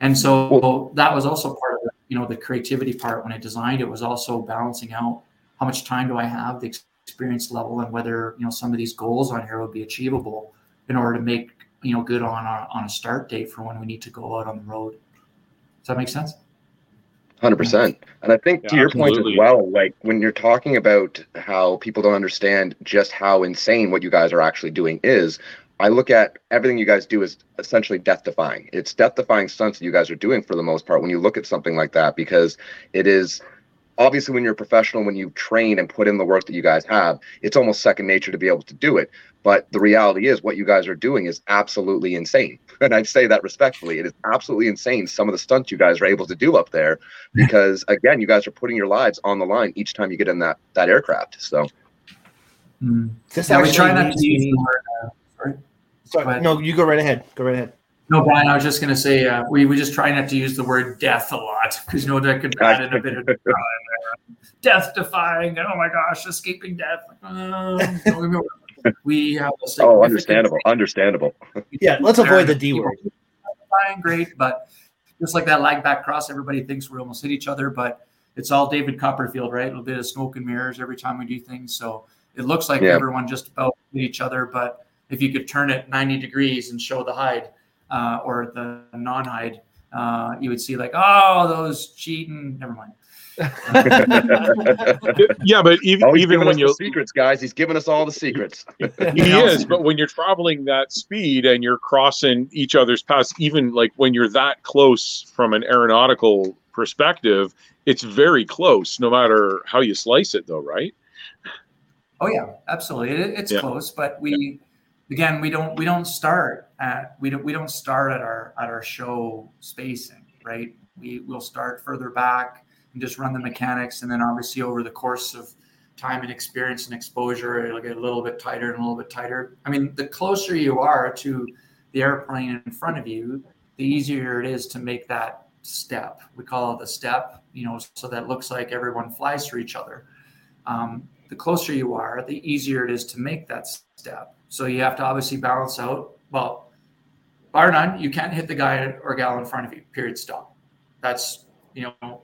And so that was also part of the, you know, the creativity part when I designed it was also balancing out how much time do I have, the experience level, and whether, you know, some of these goals on here would be achievable in order to make, you know, good on a, on a start date for when we need to go out on the road. Does that make sense?
Hundred percent, and I think yeah, to your absolutely. point as well, like when you're talking about how people don't understand just how insane what you guys are actually doing is, I look at everything you guys do as essentially death defying. It's death defying stunts that you guys are doing for the most part when you look at something like that because it is obviously when you're a professional when you train and put in the work that you guys have it's almost second nature to be able to do it but the reality is what you guys are doing is absolutely insane and i say that respectfully it is absolutely insane some of the stunts you guys are able to do up there because again you guys are putting your lives on the line each time you get in that that aircraft so
mm. this yeah, we try not to use the word uh, sorry. sorry no you go right ahead go right ahead
no, Brian, I was just going to say uh, we, we just try not to use the word death a lot because you know that could add in a bit of death defying. Oh my gosh, escaping death. Um, we have
a oh, understandable, understandable.
yeah, let's avoid the D word.
Fine, great, but just like that lag back cross, everybody thinks we almost hit each other, but it's all David Copperfield, right? A little bit of smoke and mirrors every time we do things. So it looks like yeah. everyone just about hit each other, but if you could turn it 90 degrees and show the hide, uh, or the non-hide, uh, you would see like, oh, those cheating. Never mind.
yeah, but even oh, even when you
secrets, guys, he's giving us all the secrets.
he is, but when you're traveling that speed and you're crossing each other's paths, even like when you're that close from an aeronautical perspective, it's very close, no matter how you slice it, though, right?
Oh yeah, absolutely. It, it's yeah. close, but we again we don't we don't start at we don't we don't start at our at our show spacing right We we will start further back and just run the mechanics and then obviously over the course of time and experience and exposure it'll get a little bit tighter and a little bit tighter i mean the closer you are to the airplane in front of you the easier it is to make that step we call it the step you know so that looks like everyone flies for each other um, the closer you are the easier it is to make that step so you have to obviously balance out. Well, bar none, you can't hit the guy or gal in front of you. Period. Stop. That's you know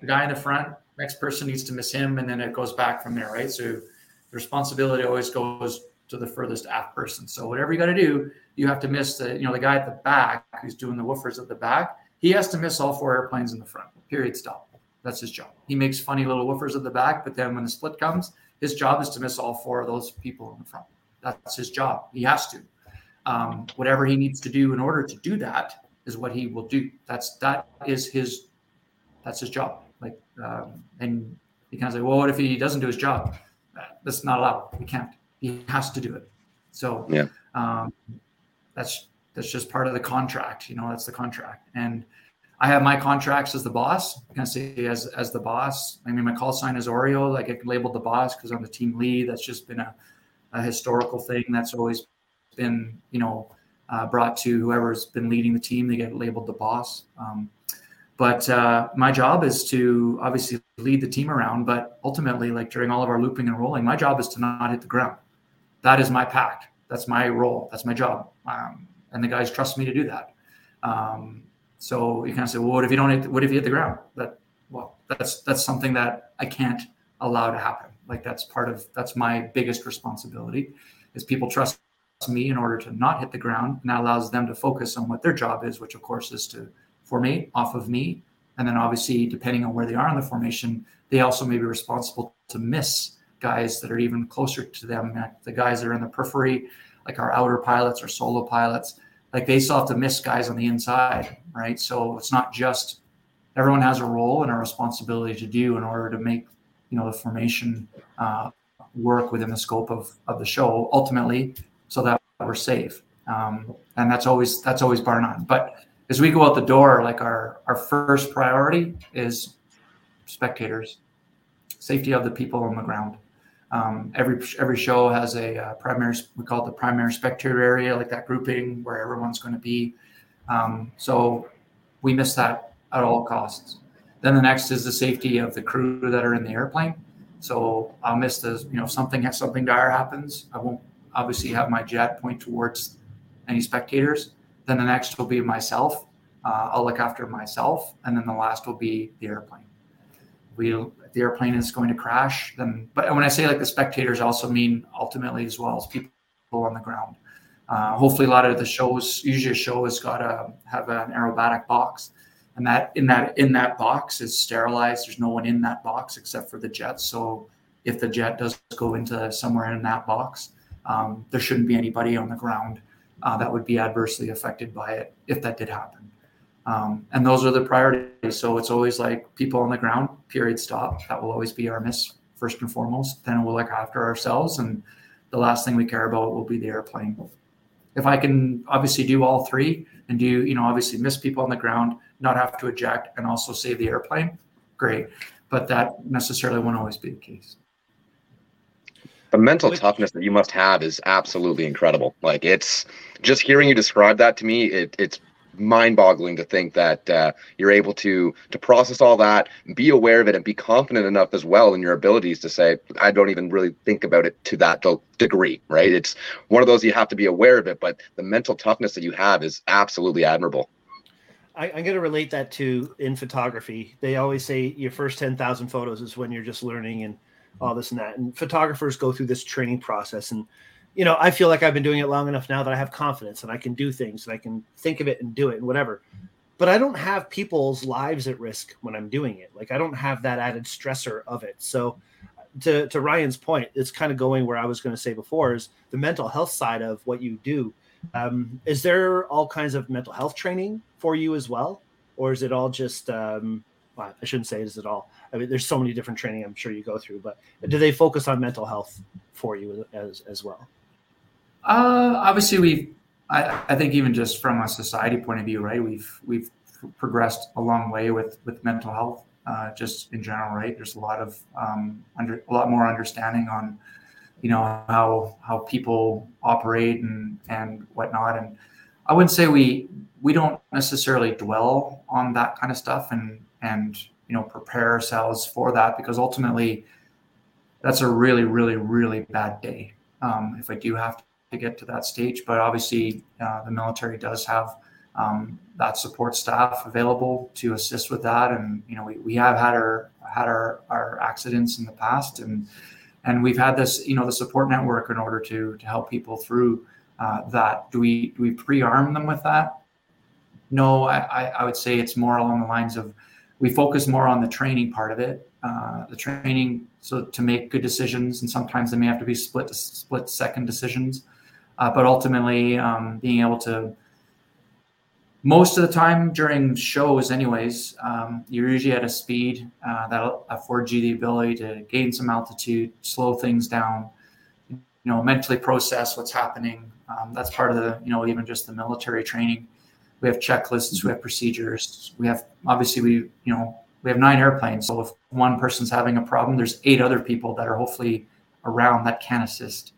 the guy in the front. Next person needs to miss him, and then it goes back from there, right? So the responsibility always goes to the furthest aft person. So whatever you got to do, you have to miss the you know the guy at the back who's doing the woofers at the back. He has to miss all four airplanes in the front. Period. Stop. That's his job. He makes funny little woofers at the back, but then when the split comes, his job is to miss all four of those people in the front. That's his job. He has to. Um, whatever he needs to do in order to do that is what he will do. That's that is his that's his job. Like um, and you kind of say, well, what if he doesn't do his job? Uh, that's not allowed. He can't. He has to do it. So
yeah,
um, that's that's just part of the contract. You know, that's the contract. And I have my contracts as the boss. I can say as as the boss. I mean, my call sign is Oreo. Like I can label the boss because I'm the team lead. That's just been a a historical thing that's always been, you know, uh, brought to whoever's been leading the team. They get labeled the boss. Um, but uh, my job is to obviously lead the team around. But ultimately, like during all of our looping and rolling, my job is to not hit the ground. That is my pact. that's my role. That's my job. Um, and the guys trust me to do that. Um, so you kind of say, well, what if you don't hit, what if you hit the ground? That, well, that's, that's something that I can't allow to happen. Like that's part of, that's my biggest responsibility is people trust me in order to not hit the ground. And that allows them to focus on what their job is, which of course is to formate off of me. And then obviously, depending on where they are in the formation, they also may be responsible to miss guys that are even closer to them. The guys that are in the periphery, like our outer pilots or solo pilots, like they still have to miss guys on the inside, right? So it's not just everyone has a role and a responsibility to do in order to make you know the formation uh, work within the scope of of the show ultimately, so that we're safe. Um, and that's always that's always bar none. But as we go out the door, like our our first priority is spectators, safety of the people on the ground. Um, every every show has a uh, primary we call it the primary spectator area, like that grouping where everyone's going to be. Um, so we miss that at all costs. Then the next is the safety of the crew that are in the airplane. So I'll miss the you know if something something dire happens, I won't obviously have my jet point towards any spectators. Then the next will be myself. Uh, I'll look after myself, and then the last will be the airplane. We the airplane is going to crash, then. But when I say like the spectators, also mean ultimately as well as people on the ground. Uh, hopefully, a lot of the shows, usually a show has got to have an aerobatic box, and that in that in that box is sterilized. There's no one in that box except for the jet. So if the jet does go into somewhere in that box, um, there shouldn't be anybody on the ground uh, that would be adversely affected by it if that did happen. Um, and those are the priorities. So it's always like people on the ground, period, stop. That will always be our miss first and foremost. Then we'll look after ourselves. And the last thing we care about will be the airplane. If I can obviously do all three and do, you know, obviously miss people on the ground, not have to eject, and also save the airplane, great. But that necessarily won't always be the case.
The mental toughness that you must have is absolutely incredible. Like it's just hearing you describe that to me, it, it's mind-boggling to think that uh, you're able to to process all that, be aware of it, and be confident enough as well in your abilities to say, I don't even really think about it to that degree. Right? It's one of those you have to be aware of it, but the mental toughness that you have is absolutely admirable.
I, am going to relate that to in photography. They always say your first 10,000 photos is when you're just learning and all this and that. And photographers go through this training process and you know, I feel like I've been doing it long enough now that I have confidence and I can do things and I can think of it and do it and whatever. But I don't have people's lives at risk when I'm doing it. Like I don't have that added stressor of it. So to to Ryan's point, it's kind of going where I was going to say before is the mental health side of what you do. Um, is there all kinds of mental health training for you as well, or is it all just? Um, well, I shouldn't say is at all. I mean, there's so many different training I'm sure you go through, but do they focus on mental health for you as as well?
Uh, obviously, we. I, I think even just from a society point of view, right? We've we've progressed a long way with with mental health, uh, just in general, right? There's a lot of um, under a lot more understanding on, you know, how how people operate and and whatnot. And I wouldn't say we we don't necessarily dwell on that kind of stuff and and you know prepare ourselves for that because ultimately that's a really really really bad day um, if I do have to get to that stage. But obviously, uh, the military does have um, that support staff available to assist with that. And you know, we, we have had our had our, our accidents in the past, and and we've had this you know the support network in order to to help people through uh, that. Do we do we pre-arm them with that? No, I, I would say it's more along the lines of we focus more on the training part of it, uh, the training so to make good decisions, and sometimes they may have to be split split second decisions. Uh, but ultimately, um, being able to, most of the time during shows, anyways, um, you're usually at a speed uh, that affords you the ability to gain some altitude, slow things down, you know, mentally process what's happening. Um, that's part of the, you know, even just the military training. We have checklists, we have procedures. We have obviously we, you know, we have nine airplanes. So if one person's having a problem, there's eight other people that are hopefully around that can assist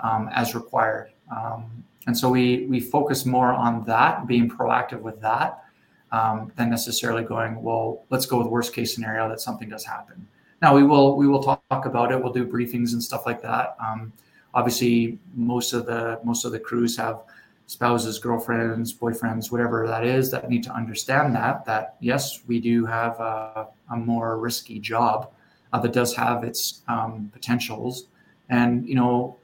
um, as required. Um, and so we we focus more on that, being proactive with that, um, than necessarily going, well, let's go with worst case scenario that something does happen. Now we will we will talk about it. We'll do briefings and stuff like that. Um, obviously most of the most of the crews have spouses, girlfriends, boyfriends, whatever that is, that need to understand that that yes, we do have a, a more risky job uh, that does have its um, potentials, and you know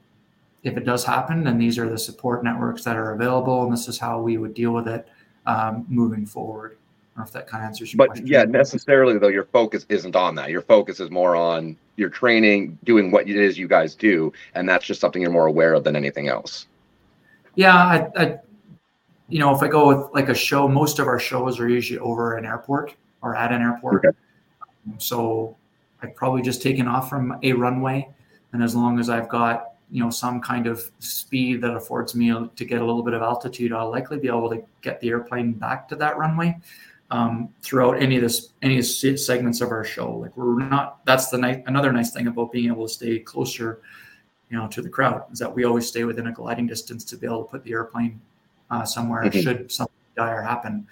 if it does happen, then these are the support networks that are available, and this is how we would deal with it um, moving forward. I don't know if that kind of answers your
but
question.
yeah, necessarily though, your focus isn't on that. Your focus is more on your training, doing what it is you guys do, and that's just something you're more aware of than anything else.
Yeah, I, I you know, if I go with like a show, most of our shows are usually over an airport or at an airport.
Okay.
So I've probably just taken off from a runway, and as long as I've got you know some kind of speed that affords me to get a little bit of altitude, I'll likely be able to get the airplane back to that runway um, throughout any of this any of segments of our show. Like we're not. That's the nice another nice thing about being able to stay closer, you know, to the crowd is that we always stay within a gliding distance to be able to put the airplane uh, somewhere
Mhm.
should something dire happen.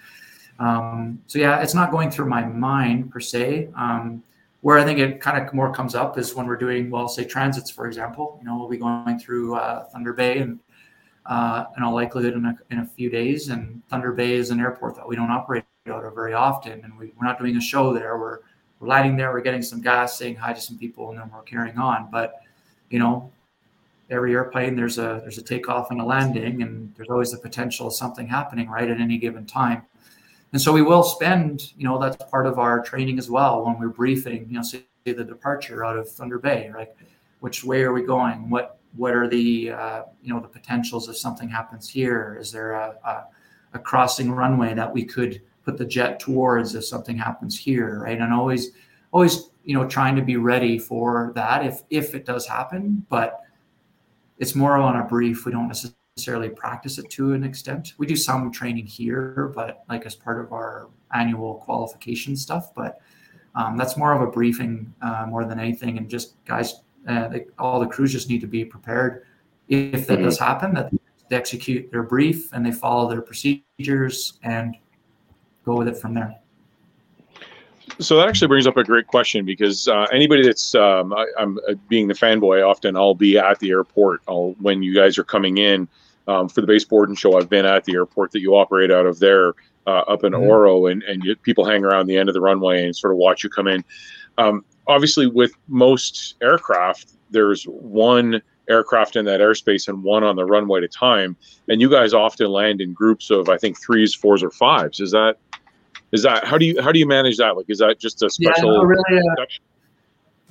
Um, so yeah, it's not going through my mind per se. Um, where I think it kind of more comes up is when we're doing, well, say transits, for example. You know, we'll be going through uh, Thunder Bay and uh, in all likelihood in a, in a few days. And Thunder Bay is an airport that we don't operate out of very often, and we, we're not doing a show there. We're we're landing there, we're getting some gas, saying hi to some people, and then we're carrying on. But you know, every airplane there's a there's a takeoff and a landing, and there's always the potential of something happening right at any given time. And so we will spend, you know, that's part of our training as well when we're briefing, you know, say the departure out of Thunder Bay, right? Which way are we going? What what are the uh, you know the potentials if something happens here? Is there a, a, a crossing runway that we could put the jet towards if something happens here, right? And always always you know trying to be ready for that if if it does happen, but it's more on a brief. We don't necessarily practice it to an extent. We do some training here, but like as part of our annual qualification stuff. But um, that's more of a briefing uh, more than anything. And just guys, uh, they, all the crews just need to be prepared if that does happen. That they execute their brief and they follow their procedures and go with it from there.
So that actually brings up a great question because uh, anybody that's um, I, I'm uh, being the fanboy, often I'll be at the airport. I'll when you guys are coming in um, for the Base Borden show. I've been at the airport that you operate out of there uh, up in
Mhm.
Oro, and and you, people hang around the end of the runway and sort of watch you come in. Um, obviously, with most aircraft, there's one aircraft in that airspace and one on the runway at a time. And you guys often land in groups of I think threes, fours, or fives. Is that is that how do you how do you manage that? Like, is that just a special?
no, really, uh.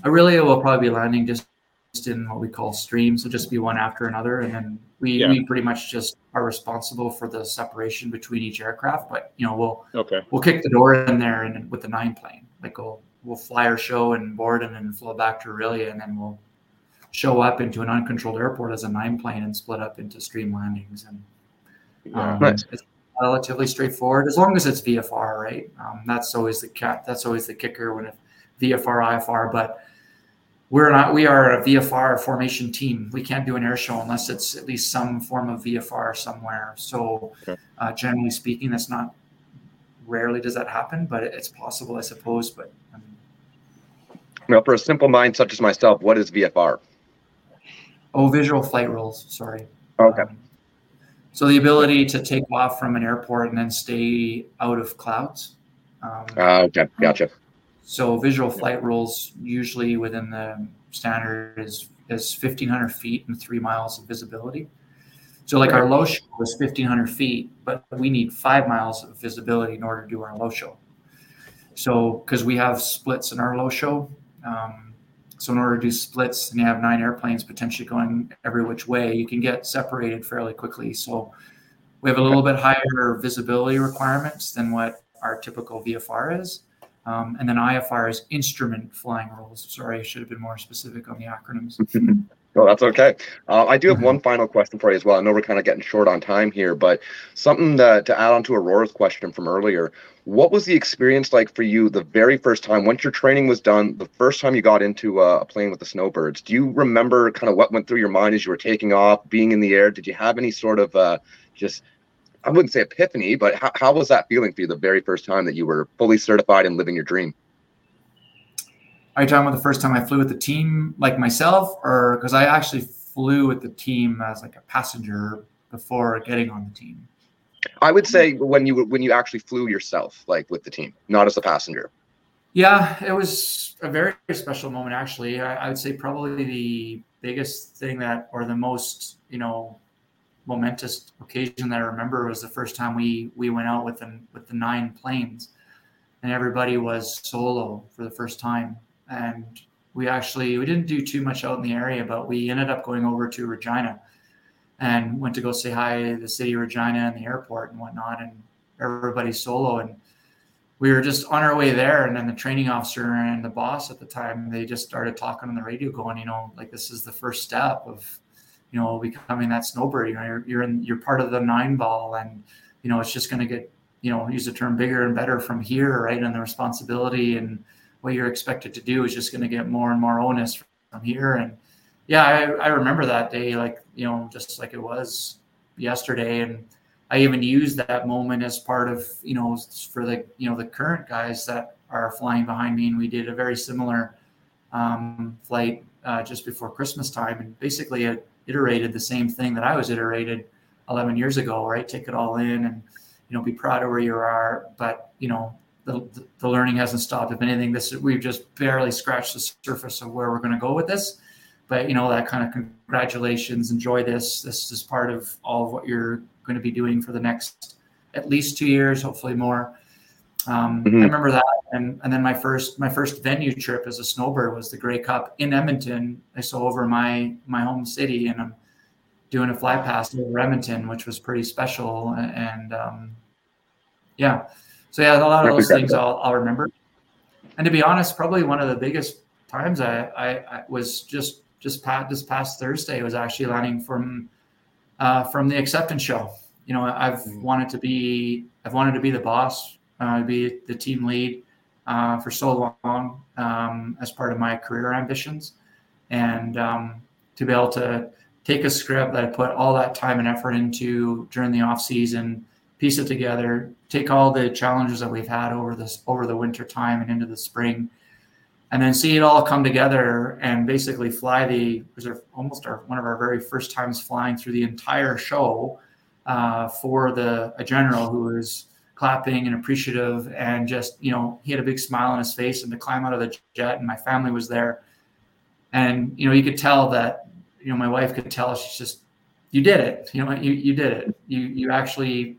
Aurelia will probably be landing just just in what we call streams, so just be one after another, and then we,
Yeah.
we pretty much just are responsible for the separation between each aircraft. But you know, we'll
Okay.
we'll kick the door in there and with the nine plane, like we'll we'll fly our show and board and then flow back to Aurelia, and then we'll show up into an uncontrolled airport as a nine plane and split up into stream landings, and um,
Nice.
It's relatively straightforward as long as it's VFR, right? Um, that's always the cap. That's always the kicker when it VFR, IFR, but we're not. We are a VFR formation team. We can't do an air show unless it's at least some form of VFR somewhere. So,
Okay.
uh, generally speaking, that's not. Rarely does that happen, but it's possible, I suppose. But um,
Now, for a simple mind such as myself, what is VFR?
oh, visual flight rules. Sorry.
Okay.
Um, so the ability to take off from an airport and then stay out of clouds. Um,
Uh, okay, gotcha.
So visual flight rules usually within the standard is is 1500 feet and three miles of visibility. So like our low show is 1500 feet, but we need five miles of visibility in order to do our low show. So because we have splits in our low show, um, so in order to do splits and you have nine airplanes potentially going every which way, you can get separated fairly quickly. So we have a little bit higher visibility requirements than what our typical VFR is. Um, and then IFR is instrument flying rules. Sorry, I should have been more specific on the acronyms.
Well, that's okay. Uh, I do have one final question for you as well. I know we're kind of getting short on time here, but something that, to add on to Aurora's question from earlier. What was the experience like for you the very first time, once your training was done, the first time you got into uh, a plane with the Snowbirds? Do you remember kind of what went through your mind as you were taking off, being in the air? Did you have any sort of uh, just, I wouldn't say epiphany, but how, how was that feeling for you the very first time that you were fully certified and living your dream?
Are you talking about the first time I flew with the team, like myself, or because I actually flew with the team as like a passenger before getting on the team?
I would say when you when you actually flew yourself, like with the team, not as a passenger.
Yeah, it was a very special moment. Actually, I, I would say probably the biggest thing that, or the most, you know, momentous occasion that I remember was the first time we we went out with the with the nine planes, and everybody was solo for the first time. And we actually we didn't do too much out in the area, but we ended up going over to Regina and went to go say hi to the city of Regina and the airport and whatnot, and everybody's solo. And we were just on our way there, and then the training officer and the boss at the time they just started talking on the radio, going, you know, like this is the first step of, you know, becoming that snowbird. You know, you're you're in you're part of the nine ball, and you know it's just going to get, you know, use the term bigger and better from here, right? And the responsibility and what you're expected to do is just going to get more and more onus from here. And yeah, I, I remember that day, like, you know, just like it was yesterday. And I even used that moment as part of, you know, for the, you know, the current guys that are flying behind me. And we did a very similar um, flight uh, just before Christmas time. And basically it iterated the same thing that I was iterated 11 years ago, right? Take it all in and, you know, be proud of where you are. But, you know, the, the learning hasn't stopped. If anything, this we've just barely scratched the surface of where we're going to go with this. But you know that kind of congratulations, enjoy this. This is part of all of what you're going to be doing for the next at least two years, hopefully more. Um, mm-hmm. I remember that, and and then my first my first venue trip as a snowbird was the Grey Cup in Edmonton. I saw over my my home city, and I'm doing a fly past over Edmonton, which was pretty special. And um, yeah, so yeah, a lot of those things I'll, I'll remember. And to be honest, probably one of the biggest times I, I, I was just just past, this past Thursday was actually landing from uh, from the acceptance show. You know, I've mm-hmm. wanted to be I've wanted to be the boss, uh, be the team lead uh, for so long um, as part of my career ambitions, and um, to be able to take a script that I put all that time and effort into during the off season piece it together, take all the challenges that we've had over this over the winter time and into the spring, and then see it all come together and basically fly the was almost our one of our very first times flying through the entire show uh, for the a general who was clapping and appreciative and just you know he had a big smile on his face and to climb out of the jet and my family was there. And you know you could tell that you know my wife could tell she's just you did it. You know you, you did it. You you actually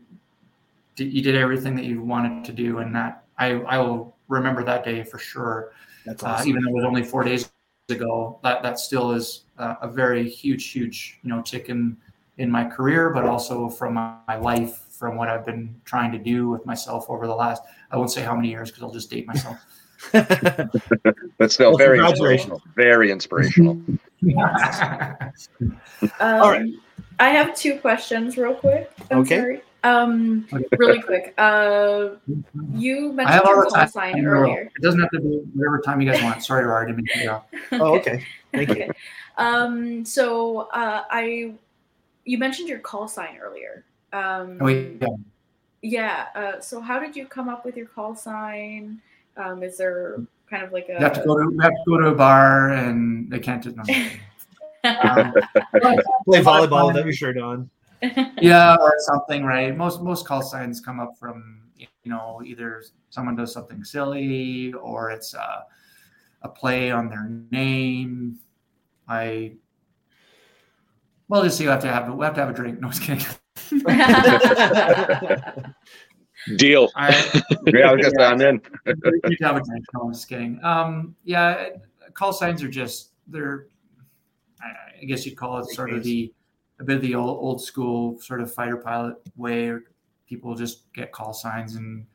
you did everything that you wanted to do, and that I I will remember that day for sure. That's uh, awesome. Uh, even though it was only four days ago, that that still is uh, a very huge, huge you know tick in in my career, but also from my, my life, from what I've been trying to do with myself over the last I won't say how many years because I'll just date myself.
but still well, very inspirational. Very inspirational.
um, All right. I have two questions real quick. I'm okay. Sorry. Um, really quick. Uh, you mentioned your call sign earlier.
It doesn't have to be whatever time you guys want. Sorry, Rory, didn't mean
to Oh, okay. Thank okay. you.
Um, so uh, I, you mentioned your call sign earlier. Um, oh, yeah. Yeah. Uh, so how did you come up with your call sign? Um, is there kind of like a?
You have to go to. We have to go to a bar, and they can't. No,
um, Play volleyball without your shirt on
yeah, or something, right? Most most call signs come up from you know either someone does something silly or it's a, a play on their name. I well, just see. You have to have we have to have a drink. No, I was kidding.
Deal.
I, yeah, I was just on in.
you have a drink. No, I'm just kidding. Um, yeah, call signs are just they're. I guess you'd call it sort of the a bit of the old, old school sort of fighter pilot way where people just get call signs and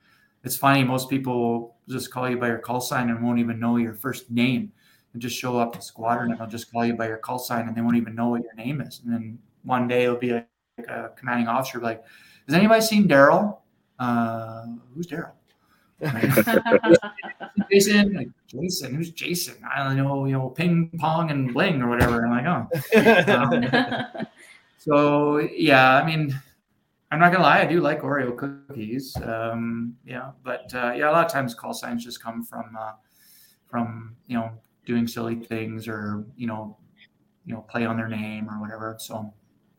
it's funny most people just call you by your call sign and won't even know your first name and just show up to squadron and they'll just call you by your call sign and they won't even know what your name is and then one day it'll be like, a commanding officer like has anybody seen daryl uh, who's daryl Jason, like Jason, who's Jason? I don't know, you know, ping pong and bling or whatever. I'm like, oh. Um, so yeah, I mean, I'm not gonna lie, I do like Oreo cookies. Um, yeah, but uh, yeah, a lot of times call signs just come from uh, from you know doing silly things or you know you know play on their name or whatever. So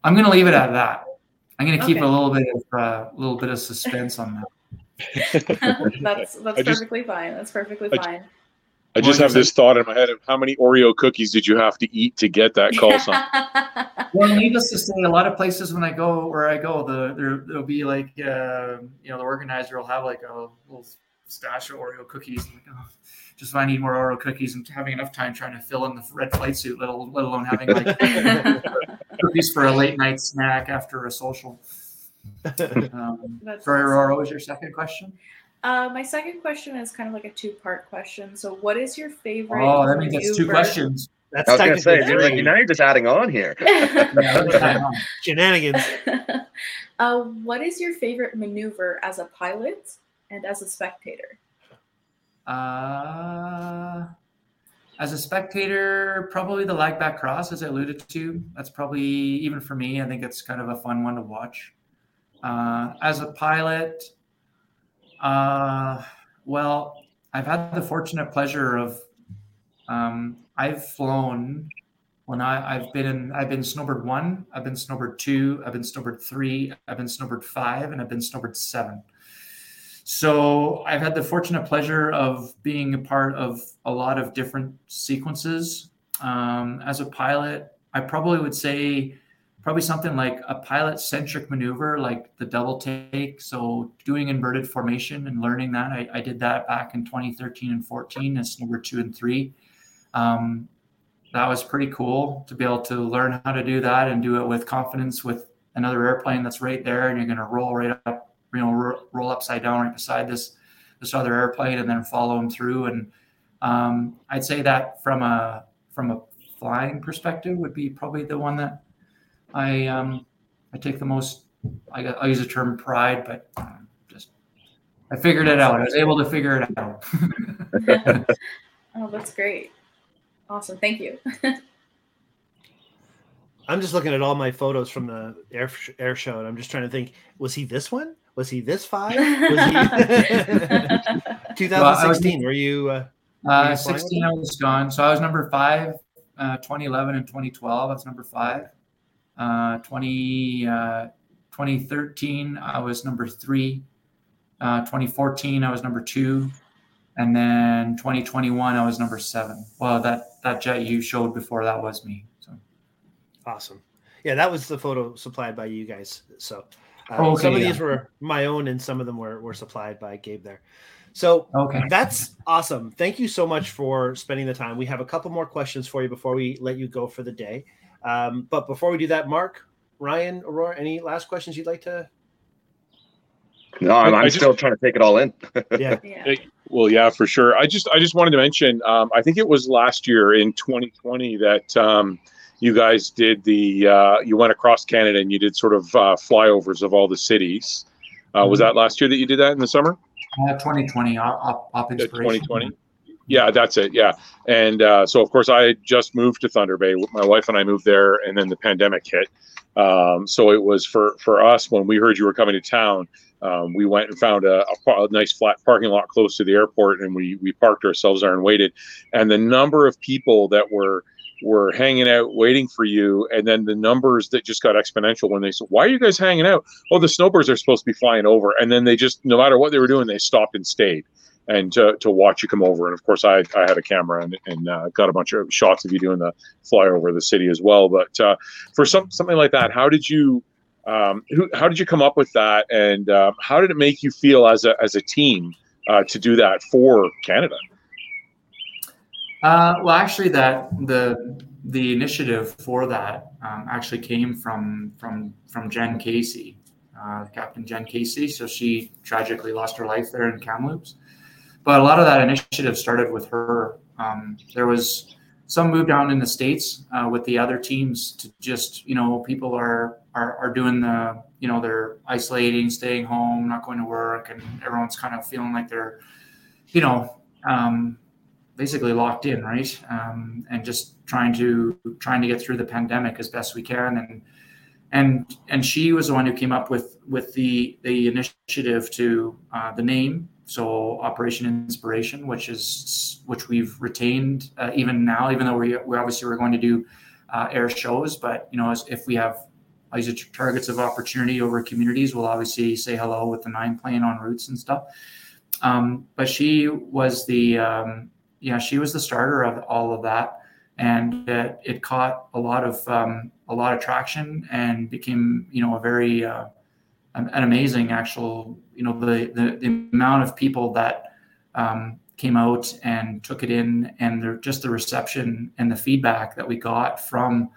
I'm going to leave it at that. I'm going to keep
Okay.
a little bit of a uh, little bit of suspense on that.
that's that's
I just-
perfectly fine. That's perfectly
I-
fine.
I just have this thought in my head of how many Oreo cookies did you have to eat to get that call sign?
Well, needless to say, a lot of places when I go where I go, the there there'll be like uh, you know the organizer will have like a little stash of Oreo cookies. I'm like, oh, just if I need more Oreo cookies and having enough time trying to fill in the red flight suit, let alone, let alone having like cookies for a late night snack after a social. Um,
That's
sorry,
awesome.
Aurora, was your second question?
Uh, my second question is kind of like a two-part question. So, what is your favorite?
Oh, that means that's two
maneuver-
questions.
That's
I was gonna say, you're like,
three
now you're just adding on here.
Yeah, that's right on.
shenanigans.
uh, what is your favorite maneuver as a pilot and as a spectator?
Uh, as a spectator, probably the lag back cross, as I alluded to. That's probably even for me. I think it's kind of a fun one to watch. Uh, as a pilot, uh, well, I've had the fortunate pleasure of um, I've flown when I, I've been in I've been snowbird one, I've been snowbird two, I've been snowbird three, I've been snowbird five, and I've been snowbird seven. So I've had the fortunate pleasure of being a part of a lot of different sequences. Um, as a pilot, I probably would say probably something like a pilot centric maneuver, like the double take. So doing inverted formation and learning that. I, I did that back in 2013 and 14 as number two and three. Um, that was pretty cool to be able to learn how to do that and do it with confidence with another airplane that's right there and you're going to roll right up you know ro- roll upside down right beside this this other airplane and then follow them through and um, i'd say that from a from a flying perspective would be probably the one that i um, i take the most i, I use the term pride but um, just i figured it out i was able to figure it out
oh, that's great. Awesome. Thank you.
I'm just looking at all my photos from the air air show, and I'm just trying to think: was he this one? Was he this five? Was he 2016? Were you? Uh,
Uh,
you flying
16, I was gone. So I was number five, uh, 2011 and 2012. That's number five. Uh, 20, uh, 2013, I was number three. Uh, 2014, I was number two. And then 2021, I was number seven. Well, that, that jet you showed before, that was me. So
awesome. Yeah, that was the photo supplied by you guys. So uh,
Oh, okay,
some of
yeah.
these were my own, and some of them were were supplied by Gabe there. So
okay.
That's awesome. Thank you so much for spending the time. We have a couple more questions for you before we let you go for the day. Um, but before we do that, Mark, Ryan, Aurora, any last questions you'd like to?
No, I'm,
I
I'm
just-
still trying to take it all in.
Yeah.
yeah.
Well, yeah, for sure. I just I just wanted to mention. Um, I think it was last year in 2020 that um, you guys did the uh, you went across Canada and you did sort of uh, flyovers of all the cities. Uh, Was that last year that you did that in the summer?
Uh, 2020, op, op, op
Uh,
inspiration.
2020. Yeah, that's it. Yeah, and uh, so of course I just moved to Thunder Bay. My wife and I moved there, and then the pandemic hit. Um, so it was for for us when we heard you were coming to town. Um, we went and found a, a, a nice flat parking lot close to the airport, and we we parked ourselves there and waited. And the number of people that were were hanging out waiting for you, and then the numbers that just got exponential when they said, "Why are you guys hanging out?" Oh, the snowbirds are supposed to be flying over, and then they just no matter what they were doing, they stopped and stayed and to, to watch you come over. And of course, I, I had a camera and, and uh, got a bunch of shots of you doing the flyover of the city as well. But uh, for some something like that, how did you um, who, how did you come up with that, and um, how did it make you feel as a as a team uh, to do that for Canada?
Uh, well, actually, that the the initiative for that um, actually came from from from Jen Casey, uh, Captain Jen Casey. So she tragically lost her life there in Kamloops. But a lot of that initiative started with her. Um, there was some move down in the states uh, with the other teams to just you know people are, are are doing the you know they're isolating, staying home, not going to work, and everyone's kind of feeling like they're you know. Um, basically locked in, right? Um, and just trying to trying to get through the pandemic as best we can. And and and she was the one who came up with with the the initiative to uh, the name. So Operation Inspiration, which is which we've retained uh, even now, even though we we obviously we're going to do uh, air shows. But you know, if we have these targets of opportunity over communities, we'll obviously say hello with the nine plane on routes and stuff. Um, but she was the um, yeah she was the starter of all of that, and it, it caught a lot of um, a lot of traction and became you know a very uh, an amazing actual you know the, the, the amount of people that um, came out and took it in and just the reception and the feedback that we got from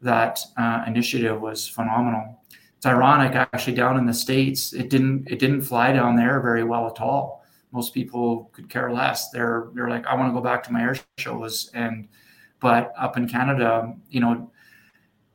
that uh, initiative was phenomenal. It's ironic actually down in the states it didn't it didn't fly down there very well at all. Most people could care less. They're they're like i want to go back to my air shows and but up in canada you know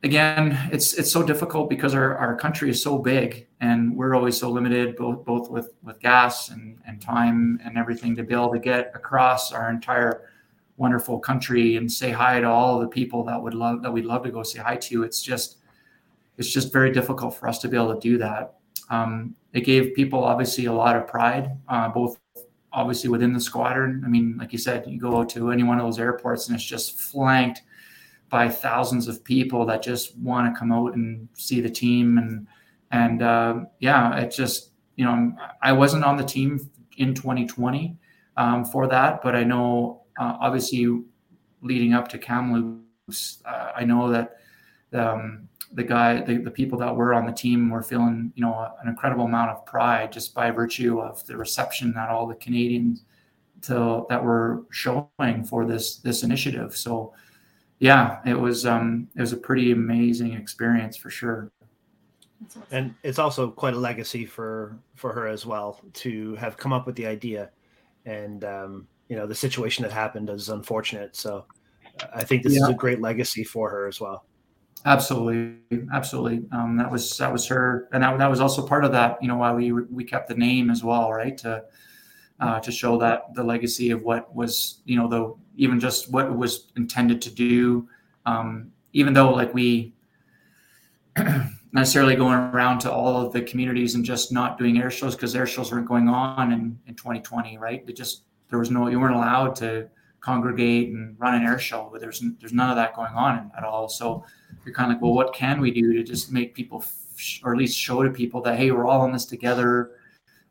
again, it's it's so difficult because our, our country is so big and we're always so limited both both with with gas and, and time and everything to be able to get across our entire wonderful country and say hi to all the people that would love that we'd love to go say hi to. It's just it's just very difficult for us to be able to do that. Um, it gave people obviously a lot of pride, uh, both obviously within the squadron. I mean, like you said, you go to any one of those airports and it's just flanked by thousands of people that just want to come out and see the team and and uh, yeah, it just you know I wasn't on the team in 2020 um, for that, but I know uh, obviously leading up to Kamloops, uh, I know that um, the guy, the, the people that were on the team were feeling you know an incredible amount of pride just by virtue of the reception that all the Canadians to, that were showing for this this initiative. So yeah, it was um, it was a pretty amazing experience for sure.
Awesome. And it's also quite a legacy for for her as well to have come up with the idea, and um, you know the situation that happened is unfortunate. So I think this yeah. is a great legacy for her as well.
Absolutely, absolutely. Um, that was that was her, and that, that was also part of that. You know, why we we kept the name as well, right? To uh, to show that the legacy of what was, you know, the even just what it was intended to do. Um, even though like we necessarily going around to all of the communities and just not doing air shows because air shows weren't going on in, in 2020, right? It just there was no you weren't allowed to congregate and run an air show, but there's there's none of that going on at all. So you're kind of like, well, what can we do to just make people, f- or at least show to people that hey, we're all in this together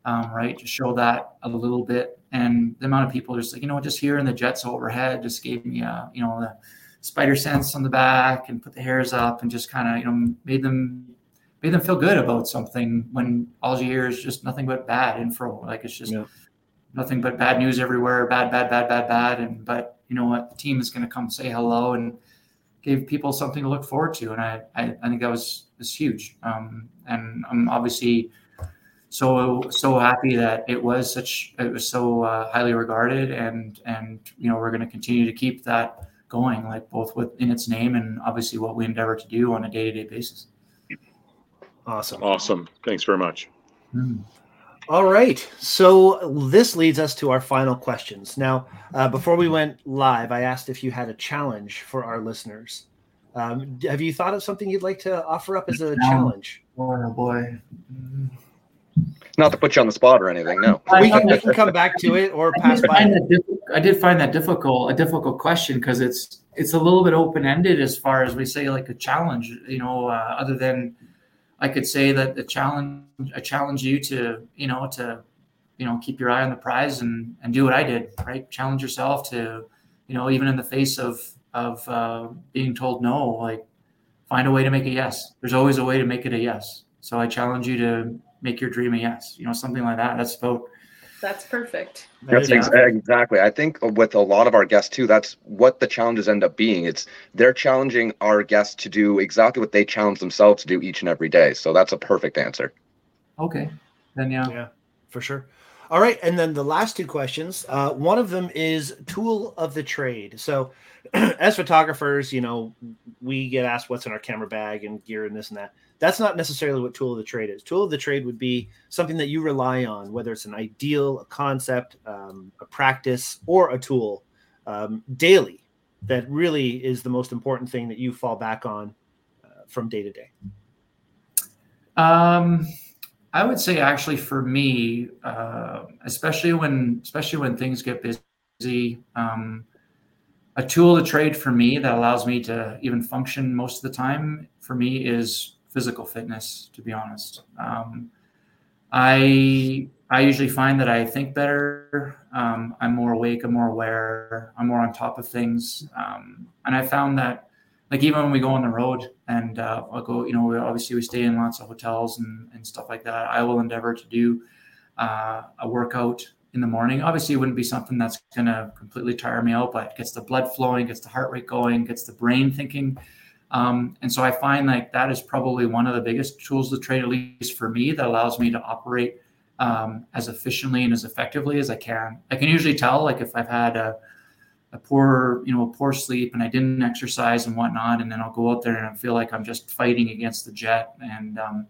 um, right? To show that a little bit. And the amount of people just like, you know, what, just hearing the jets overhead just gave me a, you know, the spider sense on the back and put the hairs up and just kind of, you know, made them made them feel good about something when all you hear is just nothing but bad info. Like it's just yeah. nothing but bad news everywhere, bad, bad, bad, bad, bad. And but you know what, the team is gonna come say hello and gave people something to look forward to. And I I, I think that was was huge. Um, and I'm obviously so so happy that it was such it was so uh, highly regarded and and you know we're going to continue to keep that going like both within its name and obviously what we endeavor to do on a day-to-day basis.
Awesome.
Awesome. Thanks very much.
Mm. all right. So this leads us to our final questions. Now uh, before we went live i asked if you had a challenge for our listeners. Um, have you thought of something you'd like to offer up as a challenge?
oh boy. Mm.
Not to put you on the spot or anything. No,
we can, we can come back to it or pass
I
by.
I did find that difficult, a difficult question because it's it's a little bit open ended as far as we say like a challenge. You know, uh, other than I could say that the challenge, I challenge you to you know to you know keep your eye on the prize and and do what I did. Right, challenge yourself to you know even in the face of of uh, being told no, like find a way to make a yes. There's always a way to make it a yes. So I challenge you to make your dream a yes. You know, something like that. That's about.
That's perfect.
That's ex- exactly. I think with a lot of our guests too, that's what the challenges end up being. It's they're challenging our guests to do exactly what they challenge themselves to do each and every day. So that's a perfect answer.
Okay, then yeah,
yeah, for sure. All right, and then the last two questions. Uh, one of them is tool of the trade. So, as photographers, you know, we get asked what's in our camera bag and gear and this and that that's not necessarily what tool of the trade is. Tool of the trade would be something that you rely on, whether it's an ideal, a concept, um, a practice, or a tool um, daily that really is the most important thing that you fall back on uh, from day to day.
Um, I would say actually for me, uh, especially when especially when things get busy, um, a tool to trade for me that allows me to even function most of the time for me is physical fitness. To be honest, um, I I usually find that I think better. Um, I'm more awake. I'm more aware. I'm more on top of things. Um, and I found that, like even when we go on the road and uh, I'll go, you know, obviously we stay in lots of hotels and, and stuff like that. I will endeavor to do uh, a workout in the morning. Obviously, it wouldn't be something that's going to completely tire me out, but it gets the blood flowing, gets the heart rate going, gets the brain thinking. Um, and so I find like that is probably one of the biggest tools to trade, at least for me, that allows me to operate um, as efficiently and as effectively as I can. I can usually tell like if I've had a, a poor, you know, a poor sleep and I didn't exercise and whatnot, and then I'll go out there and I feel like I'm just fighting against the jet. And um,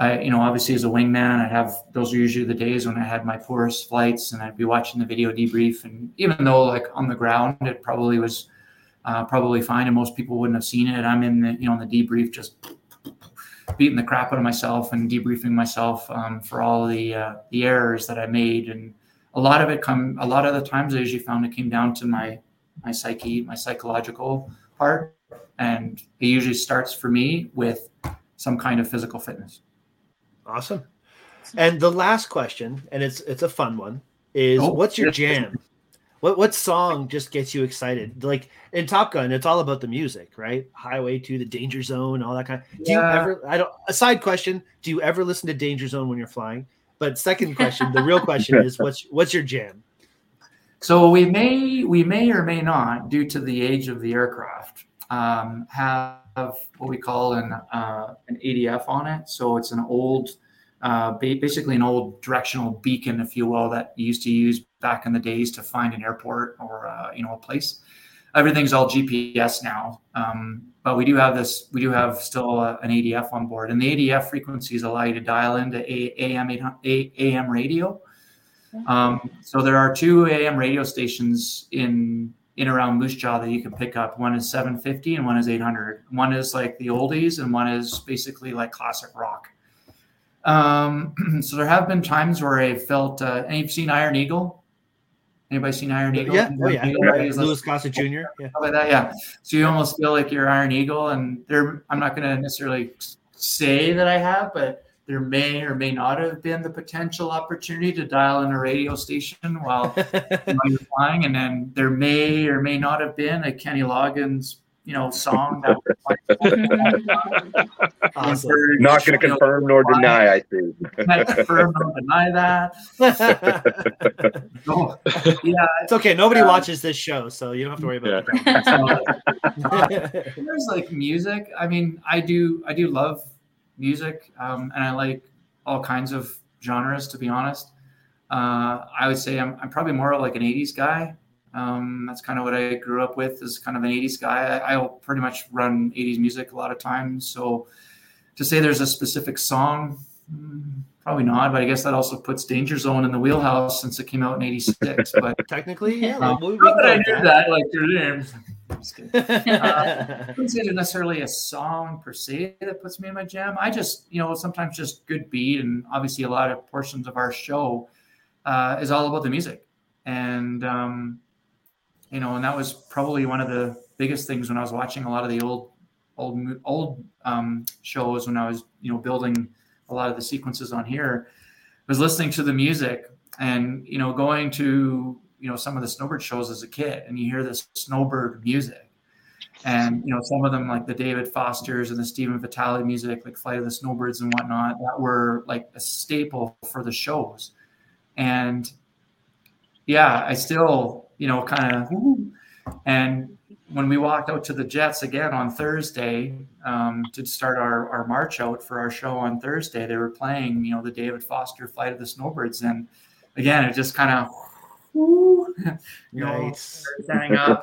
I, you know, obviously as a wingman, I have those are usually the days when I had my poorest flights, and I'd be watching the video debrief. And even though like on the ground, it probably was uh, probably fine, and most people wouldn't have seen it. I'm in the, you know, in the debrief just beating the crap out of myself and debriefing myself um, for all the uh, the errors that I made, and a lot of it come. A lot of the times, I usually found it came down to my my psyche, my psychological part, and it usually starts for me with some kind of physical fitness.
Awesome. And the last question, and it's it's a fun one, is oh, what's your jam? What what song just gets you excited? Like in Top Gun, it's all about the music, right? Highway to the Danger Zone, all that kind. Of, do yeah. you ever? I don't. A side question: Do you ever listen to Danger Zone when you're flying? But second question, the real question is, what's what's your jam?
So we may we may or may not, due to the age of the aircraft, um, have what we call an uh, an ADF on it. So it's an old uh, basically an old directional beacon, if you will, that you used to use back in the days to find an airport or uh, you know a place. Everything's all GPS now, um, but we do have this. We do have still uh, an ADF on board, and the ADF frequencies allow you to dial into AM AM radio. Um, so there are two AM radio stations in in around Moose Jaw that you can pick up. One is 750 and one is 800. One is like the oldies, and one is basically like classic rock. Um, so there have been times where I felt, uh, and you've seen Iron Eagle. Anybody seen Iron Eagle?
Yeah, oh, yeah. Eagle, yeah. Louis Gossett Jr.
Yeah. Like that, yeah. So you almost feel like you're Iron Eagle, and there. I'm not going to necessarily say that I have, but there may or may not have been the potential opportunity to dial in a radio station while, while you're flying, and then there may or may not have been a Kenny Loggins you know, song that
awesome. Not going to confirm nor deny, I see.
confirm nor deny that.
so, yeah, it's okay. Nobody um, watches this show, so you don't have to worry about
yeah. it. there's like music. I mean, I do, I do love music, um, and I like all kinds of genres. To be honest, uh, I would say I'm, I'm probably more like an '80s guy. Um, that's kind of what I grew up with as kind of an 80s guy. I, will pretty much run 80s music a lot of times. So to say there's a specific song, hmm, probably not, but I guess that also puts Danger Zone in the wheelhouse since it came out in 86. But
technically, yeah.
Um, not that I knew that, like your name. uh, I wouldn't say there's necessarily a song per se that puts me in my jam. I just, you know, sometimes just good beat, and obviously a lot of portions of our show uh, is all about the music. And um, you know, and that was probably one of the biggest things when I was watching a lot of the old, old, old um, shows when I was, you know, building a lot of the sequences on here, was listening to the music and you know going to you know some of the snowbird shows as a kid, and you hear this snowbird music, and you know some of them like the David Fosters and the Stephen Vitale music, like Flight of the Snowbirds and whatnot, that were like a staple for the shows, and yeah, I still you know, kind of. And when we walked out to the Jets again on Thursday um, to start our, our march out for our show on Thursday, they were playing, you know, the David Foster Flight of the Snowbirds. And again, it just kind of, you know, standing up.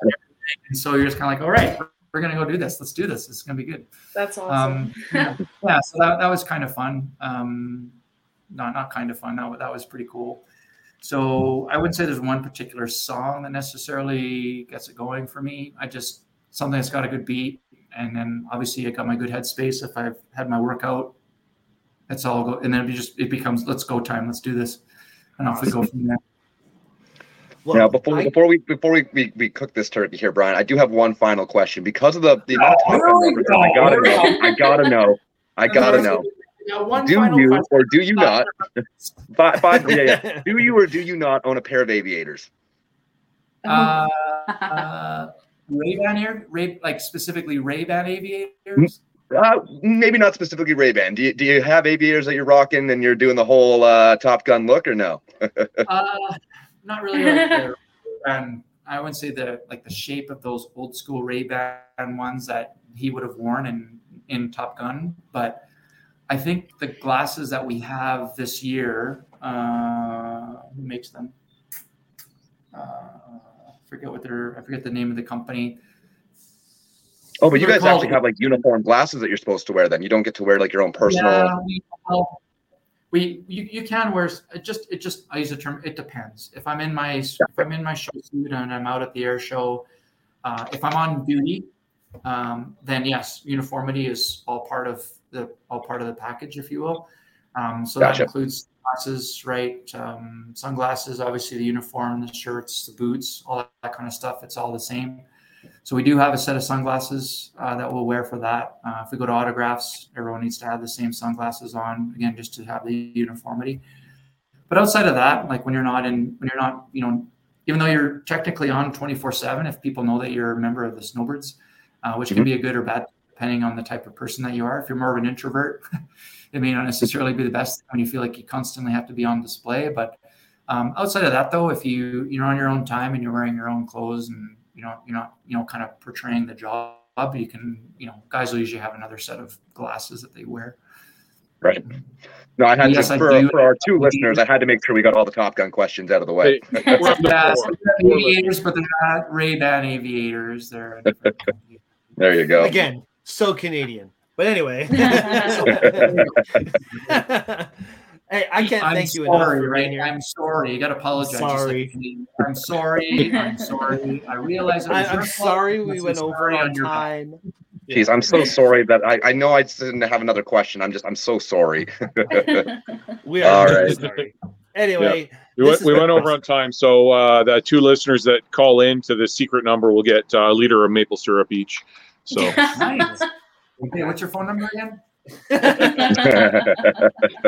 And so you're just kind of like, all right, we're, we're going to go do this. Let's do this. It's going to be good.
That's awesome.
Um, yeah. So that, that was kind of fun. Um, not, not kind of fun. That, that was pretty cool. So I wouldn't say there's one particular song that necessarily gets it going for me. I just something that's got a good beat, and then obviously I got my good headspace. If I've had my workout, that's all. Go, and then it just it becomes let's go time. Let's do this, and off we go from there.
Well,
now, before
I-
before we before we, we, we cook this turkey here, Brian, I do have one final question because of the the oh, amount of time
Oh, here we
I gotta know. I gotta know. I gotta know.
Now, one
Do
final
you
question.
or do you not? Five, five, yeah, yeah. Do you or do you not own a pair of aviators?
Uh, uh, Ray-Ban air, Ray, like specifically Ray-Ban aviators.
Uh, maybe not specifically Ray Ban. Do you do you have aviators that you're rocking and you're doing the whole uh, Top Gun look or no?
Uh, not really. Like the, and I wouldn't say the like the shape of those old school Ray-Ban ones that he would have worn in in Top Gun, but I think the glasses that we have this year, uh, who makes them? Uh, I forget what they're. I forget the name of the company.
Oh, but you
They're
guys actually have like uniform glasses that you're supposed to wear. Then you don't get to wear like your own personal.
Yeah, we, well, we you, you can wear it just it just I use the term it depends. If I'm in my if I'm in my show suit and I'm out at the air show, uh, if I'm on duty, um, then yes, uniformity is all part of the all part of the package, if you will. Um, so
Gotcha.
that includes glasses, right? Um, sunglasses, obviously the uniform, the shirts, the boots, all that, that kind of stuff. It's all the same. So we do have a set of sunglasses uh, that we'll wear for that. Uh, if we go to autographs, everyone needs to have the same sunglasses on again, just to have the uniformity. But outside of that, like when you're not in, when you're not, you know, even though you're technically on 24 seven, if people know that you're a member of the Snowbirds, uh, which can be a good or bad depending on the type of person that you are. If you're more of an introvert, it may not necessarily be the best when you feel like you constantly have to be on display. But um, outside of that, though, if you you're on your own time and you're wearing your own clothes and you know you're not you know kind of portraying the job, you can you know guys will usually have another set of glasses that they wear.
Right. No, I had
Yes,
to for,
do.
for our two listeners. I had to make sure we got all the Top Gun questions out of the way.
Hey, we're up to
Yeah,
four.
so they're aviators, but they're not Ray Ban aviators. They're a different company.
There you go.
Again, so Canadian. But anyway. hey, I can't
I'm
thank you enough
sorry,
for
right?
here.
I'm sorry. You got to apologize. just like
Sorry.
I'm sorry. I'm sorry. I realize it was
I, I'm sorry
I'm
we
so
went over on
your
time.
Jeez, I'm so sorry that I, I know I didn't have another question. I'm just I'm so sorry.
We are
All
really
right.
sorry. Anyway,
We went, we went over on time, so uh, the two listeners that call in to the secret number will get uh, a liter of maple syrup each. So
Nice. Okay, what's your phone number again?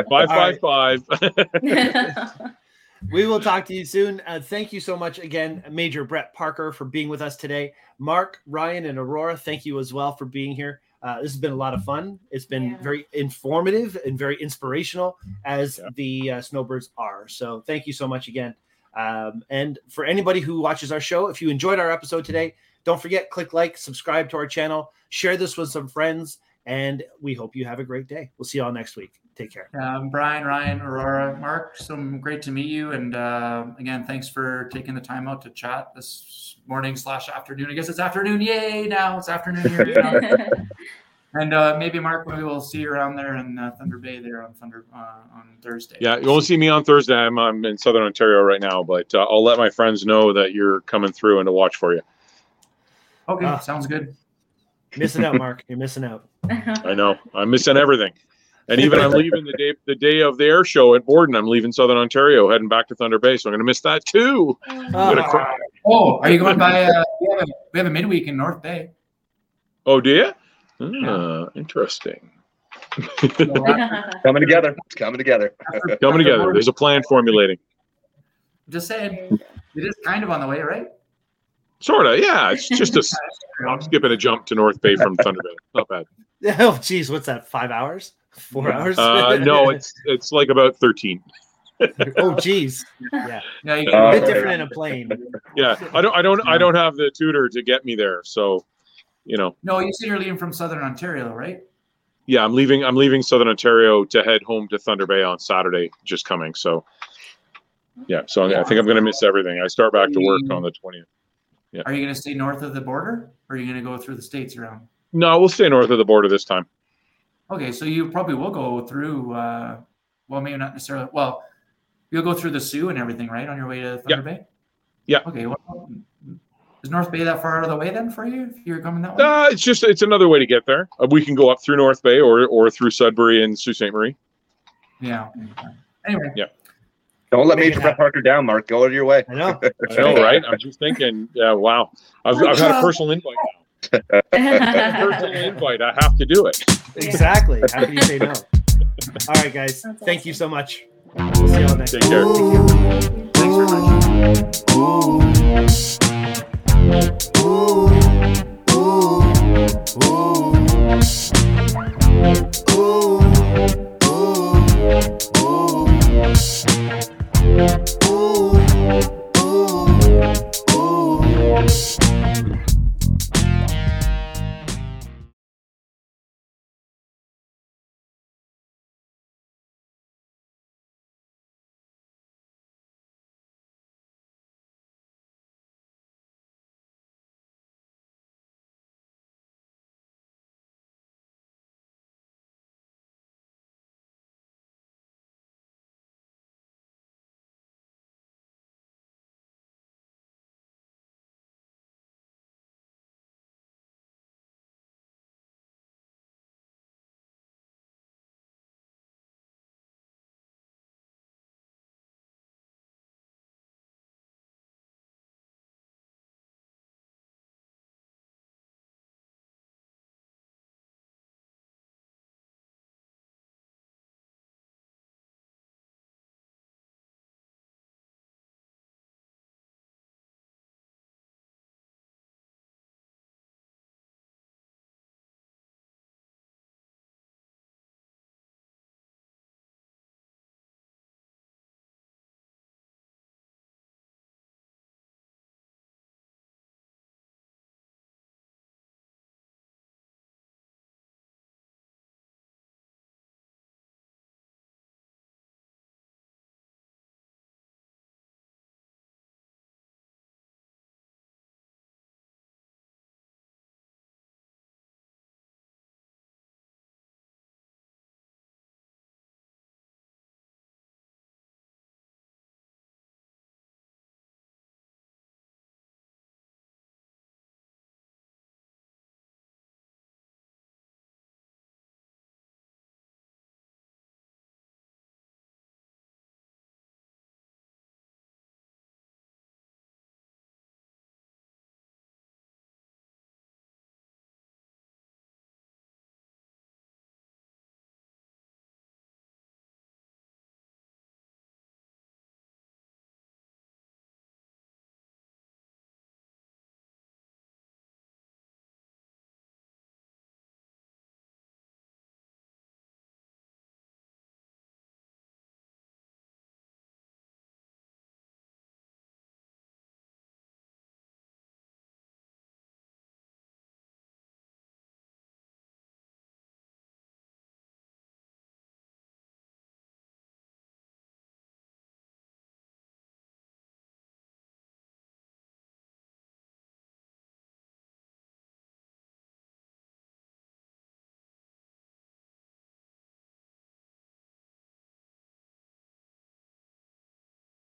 five five five.
we will talk to you soon. Uh, thank you so much again, Major Brett Parker, for being with us today. Mark, Ryan, and Aurora, thank you as well for being here. Uh, this has been a lot of fun. It's been
Yeah.
very informative and very inspirational, as
Yeah.
the uh, Snowbirds are. So, thank you so much again. Um, and for anybody who watches our show, if you enjoyed our episode today, don't forget click like, subscribe to our channel, share this with some friends, and we hope you have a great day. We'll see you all next week. Take care.
Um, Brian, Ryan, Aurora, Mark. So great to meet you. And uh, again, thanks for taking the time out to chat this morning slash afternoon. I guess it's afternoon. Yay! Now it's afternoon here. you know. and uh, maybe Mark, maybe we'll see you around there in uh, Thunder Bay there on Thunder uh, on Thursday.
Yeah, you won't see me on Thursday. I'm, I'm in Southern Ontario right now, but uh, I'll let my friends know that you're coming through and to watch for you.
Okay,
Ah.
sounds good.
Missing out, Mark. You're missing out.
I know I'm missing everything, and even I'm leaving the day the day of the air show at Borden. I'm leaving Southern Ontario, heading back to Thunder Bay, so I'm going to miss that too. I'm gonna cry.
Oh, are you going by? Uh, we, have a, we have a midweek in North Bay.
Oh, do you? Ah, interesting.
coming together. It's coming together.
Coming together. There's a plan formulating.
Just saying, it is kind of on the way, right?
Sort of. Yeah, it's just a I'm skipping a jump to North Bay from Thunder Bay. Not bad.
Oh, geez, what's that? Five hours? Four hours?
Uh, no, it's it's like about 13.
oh, geez. Yeah,
Yeah, you
a
Uh,
bit different in a plane.
Yeah, I don't I don't I don't have the Tutor to get me there, so you know.
No, you said you're leaving from Southern Ontario, right?
yeah, I'm leaving. I'm leaving Southern Ontario to head home to Thunder Bay on Saturday. Just coming. So, yeah. So I think I'm going to miss everything. I start back to work on the 20th.
Are you going to stay north of the border, or are you going to go through the states around?
No, we'll stay north of the border this time.
Okay, so you probably will go through. Uh, well, maybe not necessarily. Well, you'll go through the Soo and everything, right, on your way to Thunder Bay.
Yeah.
Okay. Well, is North Bay that far out of the way then for you? If you're coming that way?
Uh, it's just it's another way to get there. Uh, we can go up through North Bay or or through Sudbury and Sault Ste. Marie.
Yeah. Anyway.
Yeah.
Don't let Major Brett. Parker down, Mark. Go out of your way.
I know.
I know, right? I'm just thinking, yeah, wow. I've, I've had a personal invite now. Personal invite. I have to do it.
Exactly. How can you say no? All right, guys.
That's
Thank you so much. We'll see y'all next time.
Take
time.
care.
Thanks very much.
Ooh, ooh, ooh, ooh. Ooh, ooh, ooh.